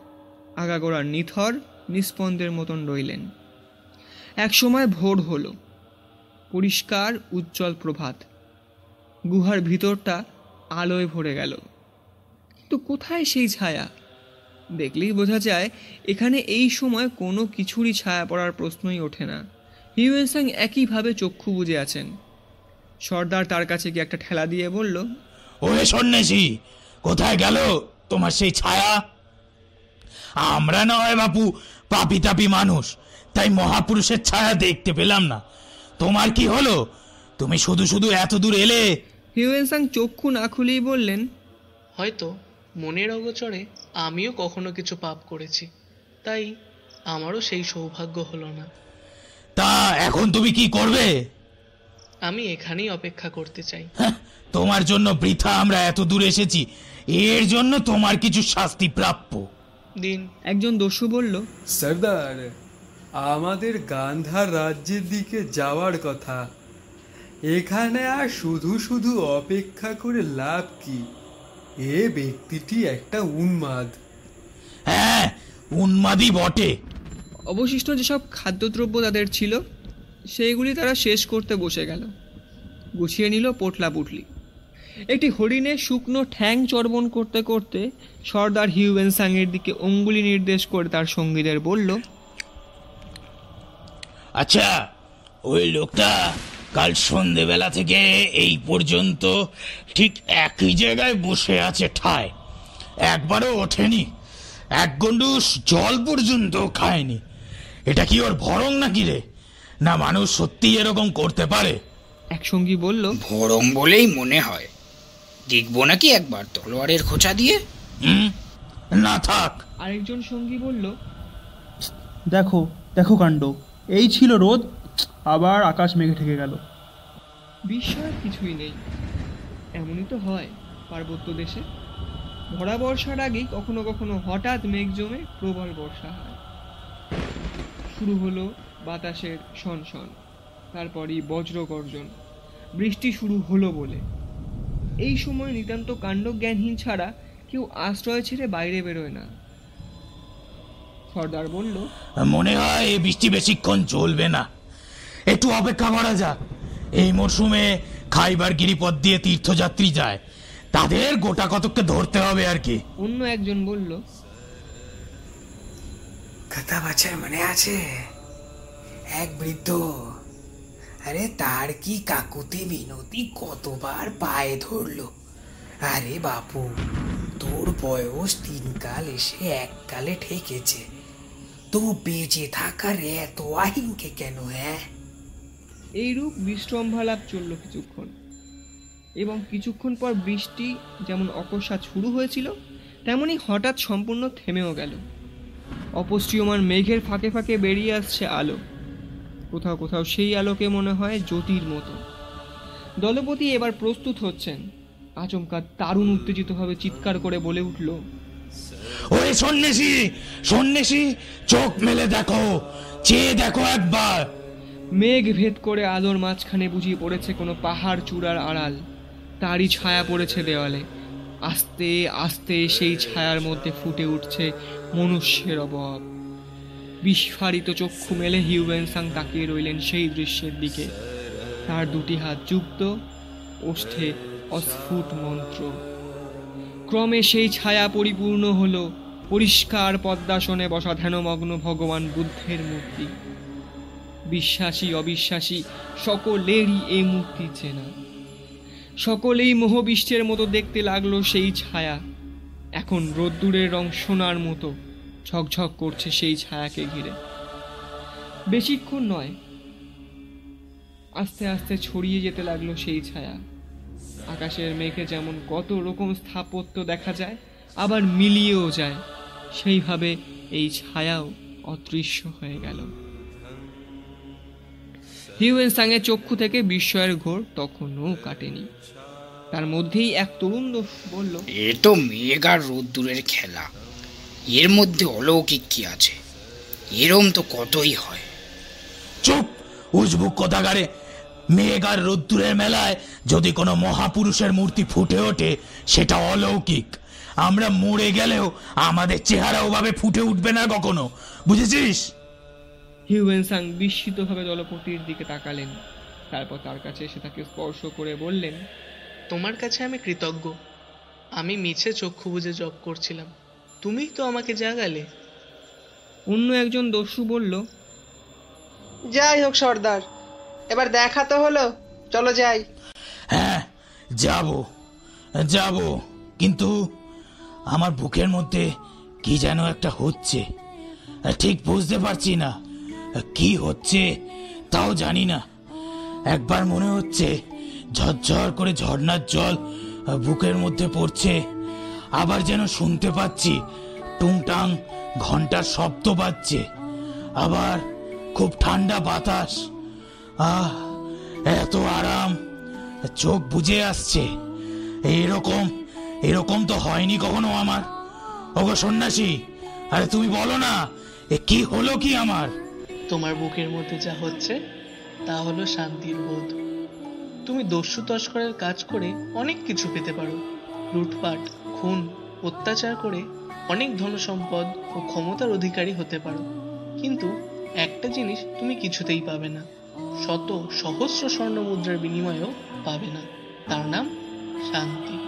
আগাগোড়ার নিথর নিস্পন্দের মতন রইলেন। এক সময় ভোর হলো। পরিষ্কার, উজ্জ্বল প্রভাত। গুহার ভিতরটা আলোয় ভরে গেল। কিন্তু কোথায় সেই ছায়া? দেখলেই বোঝা যায়, এখানে এই সময় কোনো কিছুরই ছায়া পড়ার প্রশ্নই ওঠে না। হিউয়েন সাং একইভাবে চক্ষু বুজে আছেন। সর্দার তার কাছে গিয়ে একটা ঠেলা দিয়ে বলল ওরে সন্ন্যাসী কোথায় গেল তোমার সেই ছায়া? আমরা না হয় বাপু পাপি তাপি মানুষ তাই মহাপুরুষের ছায়া দেখতে পেলাম না। তোমার কি হলো? তুমি শুধু শুধু এত দূর এলে? হিউয়েন সাং চক্ষু না খুলেই বললেন হয়তো মনের অগোচরে আমিও কখনো কিছু পাপ করেছি তাই আমারও সেই সৌভাগ্য হলো না। তা এখন তুমি কি করবে? আমি এখানেই অপেক্ষা করতে চাই। হ্যাঁ, তোমার জন্য বৃথা আমরা এত দূর এসেছি। এর জন্য তোমার কিছু শাস্তি প্রাপ্য। দিন। একজন দস্যু বলল সর্দার আমাদের গান্ধার রাজ্যের দিকে যাওয়ার কথা। এখানে আর শুধু শুধু অপেক্ষা করে লাভ কি? এ ব্যক্তিটি একটা উন্মাদ। হ্যাঁ উন্মাদী বটে। অবশিষ্ট যেসব খাদ্যদ্রব্য তাদের ছিল সেইগুলি তারা শেষ করতে বসে গেল। গুছিয়ে নিল পোটলা পুটলি। একটি হরিণে শুকনো ঠ্যাং চর্বণ করতে করতে সর্দার হিউয়েন সাংয়ের দিকে অঙ্গুলি নির্দেশ করে তার সঙ্গীদের বলল আচ্ছা ওই লোকটা কাল সন্ধেবেলা থেকে এই পর্যন্ত ঠিক একই জায়গায় বসে আছে, ঠায়। একবারও ওঠেনি। এক গন্ডুস জল পর্যন্ত খায়নি। এটা কি ওর ভরং নাকি রে? না মানুষ সত্যি এরকম করতে পারে? এক সঙ্গী বলল ভরম বলেই মনে হয়। দেখব নাকি একবার তলোয়ারের খোঁচা দিয়ে? হুম? না থাক। আরেকজন সঙ্গী বলল দেখো দেখো কাণ্ড। এই ছিল রোদ আবার আকাশ মেঘে ঠেকে গেল। বিস্ময়ের কিছুই নেই। এমনই তো হয় পার্বত্য দেশে। ভরা বর্ষার আগেই কখনো কখনো হঠাৎ মেঘ জমে প্রবল বর্ষা হয়। শুরু হলো বাতাসের শনশন তারপরই বজ্র গর্জন বৃষ্টি শুরু হলো বলে। এই সময় নিতান্ত কাণ্ডজ্ঞানহীন ছাড়া কেউ আশ্রয় ছেড়ে বাইরে বেরোয় না। সর্দার বলল মনে হয় এই বৃষ্টি বেশিক্ষণ চলবে না। একটু অপেক্ষা করা যাক। এই মরশুমে খাইবার গিরিপথ দিয়ে তীর্থযাত্রী যায়। তাদের গোটা কতককে ধরতে হবে আর কি। অন্য একজন বলল কথা বাছার মনে আছে? এক বৃদ্ধ। আরে তার কি কাকুতি বিনতি কতবার পায়ে ধরলো? আরে বাপু, তোর বয়স তিন কাল এসে এক কালে ঠেকেছে। তো বেঁচে থাকার এত আহিংকে কেন হ্যাঁ? এইরূপ বিশ্রম্ভালাপ চলল কিছুক্ষণ। এবং কিছুক্ষণ পর বৃষ্টি যেমন অকস্মাৎ শুরু হয়েছিল, তেমনি হঠাৎ সম্পূর্ণ থেমেও গেল। অপসৃয়মান মেঘের ফাঁকে ফাঁকে বেরিয়ে আসছে আলো। কোথাও কোথাও সেই আলোকে মনে হয় জ্যোতির মতো। দলপতি এবার প্রস্তুত হচ্ছেন। আচমকা দারুণ উত্তেজিতভাবে চিৎকার করে বলে উঠল ওই সন্ন্যাসী সন্ন্যাসী চোখ মেলে দেখো চেয়ে দেখো একবার। মেঘ ভেদ করে আলোর মাঝখানে বুঝিয়ে পড়েছে কোনো পাহাড় চূড়ার আড়াল। তারই ছায়া পড়েছে দেওয়ালে। আস্তে আস্তে সেই ছায়ার মধ্যে ফুটে উঠছে মনুষ্যের অভাব। বিস্ফারিত চক্ষু মেলে হিউয়েনসাং তাকিয়ে রইলেন সেই দৃশ্যের দিকে। তার দুটি হাত যুক্ত, ওষ্ঠে অস্ফুট মন্ত্র। ক্রমে সেই ছায়া পরিপূর্ণ হল, পরিষ্কার পদ্মাসনে বসা ধ্যানমগ্ন ভগবান বুদ্ধের মূর্তি। বিশ্বাসী, অবিশ্বাসী, সকলেরই এই মূর্তি চেনা। সকলেই মোহবিষ্টের মতো দেখতে লাগল সেই ছায়া। এখন রোদ্দুরের রং সোনার মতো। ঝকঝক করছে সেই ছায়াকে ঘিরে। বেশিক্ষণ নয়, আস্তে আস্তে ছড়িয়ে যেতে লাগল সেই ছায়া। আকাশের মেঘে যেমন কত রকম স্থাপত্য দেখা যায়, আবার মিলিয়েও যায়, সেইভাবে এই ছায়াও অদৃশ্য হয়ে গেল। হিউয়েন সাংয়ের চক্ষু থেকে বিস্ময়ের ঘোর তখনও কাটেনি। তার মধ্যেই এক তরুণ বলল, এ তো মেঘ আর রোদ্দুরের খেলা। এর মধ্যে অলৌকিক কি আছে? এরম তো কতই হয়। চুপ! উজবুক কথাগারে মেঘ আর রোদ্দুরের মেলায় যদি কোনো মহাপুরুষের মূর্তি ফুটে ওঠে সেটা অলৌকিক। আমরা মরে গেলেও আমাদের চেহারা ওভাবে ফুটে উঠবে না কখনো। বুঝেছিস? হিউয়েন সাং বিস্মিতভাবে দলপতির দিকে তাকালেন। তারপর তার কাছে এসে তাকে স্পর্শ করে বললেন তোমার কাছে আমি কৃতজ্ঞ। আমি মিছে চক্ষু বুঝে জব করছিলাম। তুমিই তো আমাকে জাগালে। অন্য একজন দস্যু বলল যাই হোক সর্দার এবার দেখা তো হলো চলো যাই। হ্যাঁ যাব যাব কিন্তু আমার বুকের মধ্যে কি যেন একটা হচ্ছে ঠিক বুঝতে পারছি না কি হচ্ছে তাও জানি না। একবার মনে হচ্ছে ঝরঝর করে ঝর্ণার জল বুকের মধ্যে পড়ছে আবার যেন শুনতে পাচ্ছি, টুংটাং, ঘণ্টার শব্দ বাজছে। আবার খুব ঠান্ডা বাতাস। আহ, এত আরাম, চোখ বুঝে আসছে। এরকম এরকম তো হয়নি কখনো আমার। ওগো সন্ন্যাসী, আরে তুমি বলো না, এ কি হলো কি আমার? তোমার বুকের মধ্যে যা হচ্ছে, তা হলো শান্তির বোধ। তুমি দস্যু তস্করের কাজ করে অনেক কিছু পেতে পারো। লুটপাট খুন অত্যাচার করে অনেক ধনসম্পদ ও ক্ষমতার অধিকারী হতে পারো। কিন্তু একটা জিনিস তুমি কিছুতেই পাবে না। শত সহস্র স্বর্ণ মুদ্রার বিনিময়েও পাবে না। তার নাম শান্তি।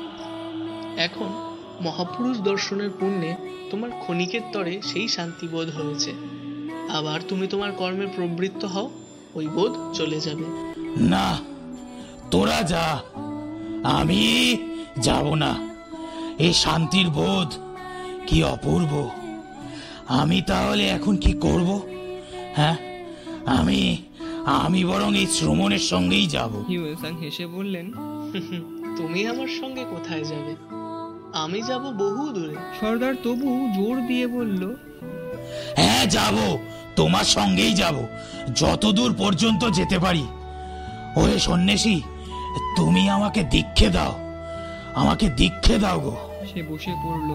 এখন মহাপুরুষ দর্শনের পুণ্যে তোমার ক্ষণিকের তরে সেই শান্তি বোধ হয়েছে। আবার তুমি তোমার কর্মে প্রবৃত্ত হও, ওই বোধ চলে যাবে। না, তোরা যা। আমি যাব না। এই শান্তির বোধ কি অপূর্ব। আমি তাহলে এখন কি করব? হ্যাঁ? আমি আমি বরং এই শ্রমণের সঙ্গেই যাব। হিউয়েন সাং হেসে বললেন তুমি আমার সঙ্গে কোথায় যাবে? আমি যাব বহু দূরে। সর্দার তবু জোর দিয়ে বলল হ্যাঁ যাব। তোমার সঙ্গেই যাব। যত দূর পর্যন্ত যেতে পারি। ওরে সন্ন্যাসী তুমি আমাকে দীক্ষে দাও। আমাকে দীক্ষে দাও গো। সে বসে পড়ল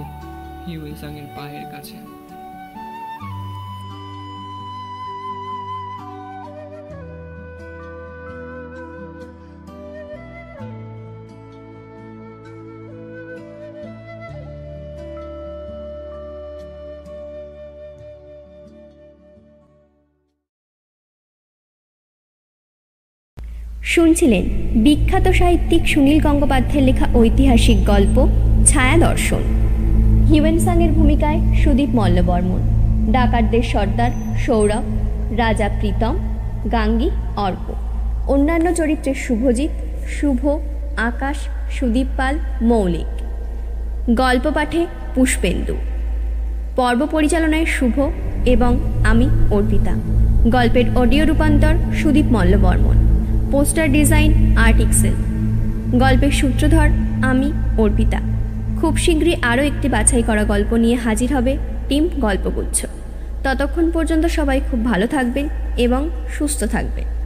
এর পায়ের কাছে। শুনছিলেন বিখ্যাত সাহিত্যিক সুনীল গঙ্গোপাধ্যায়ের লেখা ঐতিহাসিক গল্প, ছায়া দর্শন। হিউয়েনসাংয়ের ভূমিকায় সুদীপ মল্লবর্মন, ডাকাতদের সর্দার সৌরভ, রাজা প্রীতম, গাঙ্গী, অর্ক। অন্যান্য চরিত্রে শুভজিৎ, শুভ, আকাশ, সুদীপ পাল, মৌলিক। গল্প পাঠে পুষ্পেন্দু। পর্ব পরিচালনায় শুভ এবং আমি অর্পিতা। গল্পের অডিও রূপান্তর Sudip Mallabarman. Poster design art Excel. গল্পের সূত্রধর আমি অর্পিতা। খুব শীঘ্রই আরও একটি বাছাই করা গল্প নিয়ে হাজির হবে টিম গল্পগুচ্ছ। ততক্ষণ পর্যন্ত সবাই খুব ভালো থাকবেন এবং সুস্থ থাকবেন।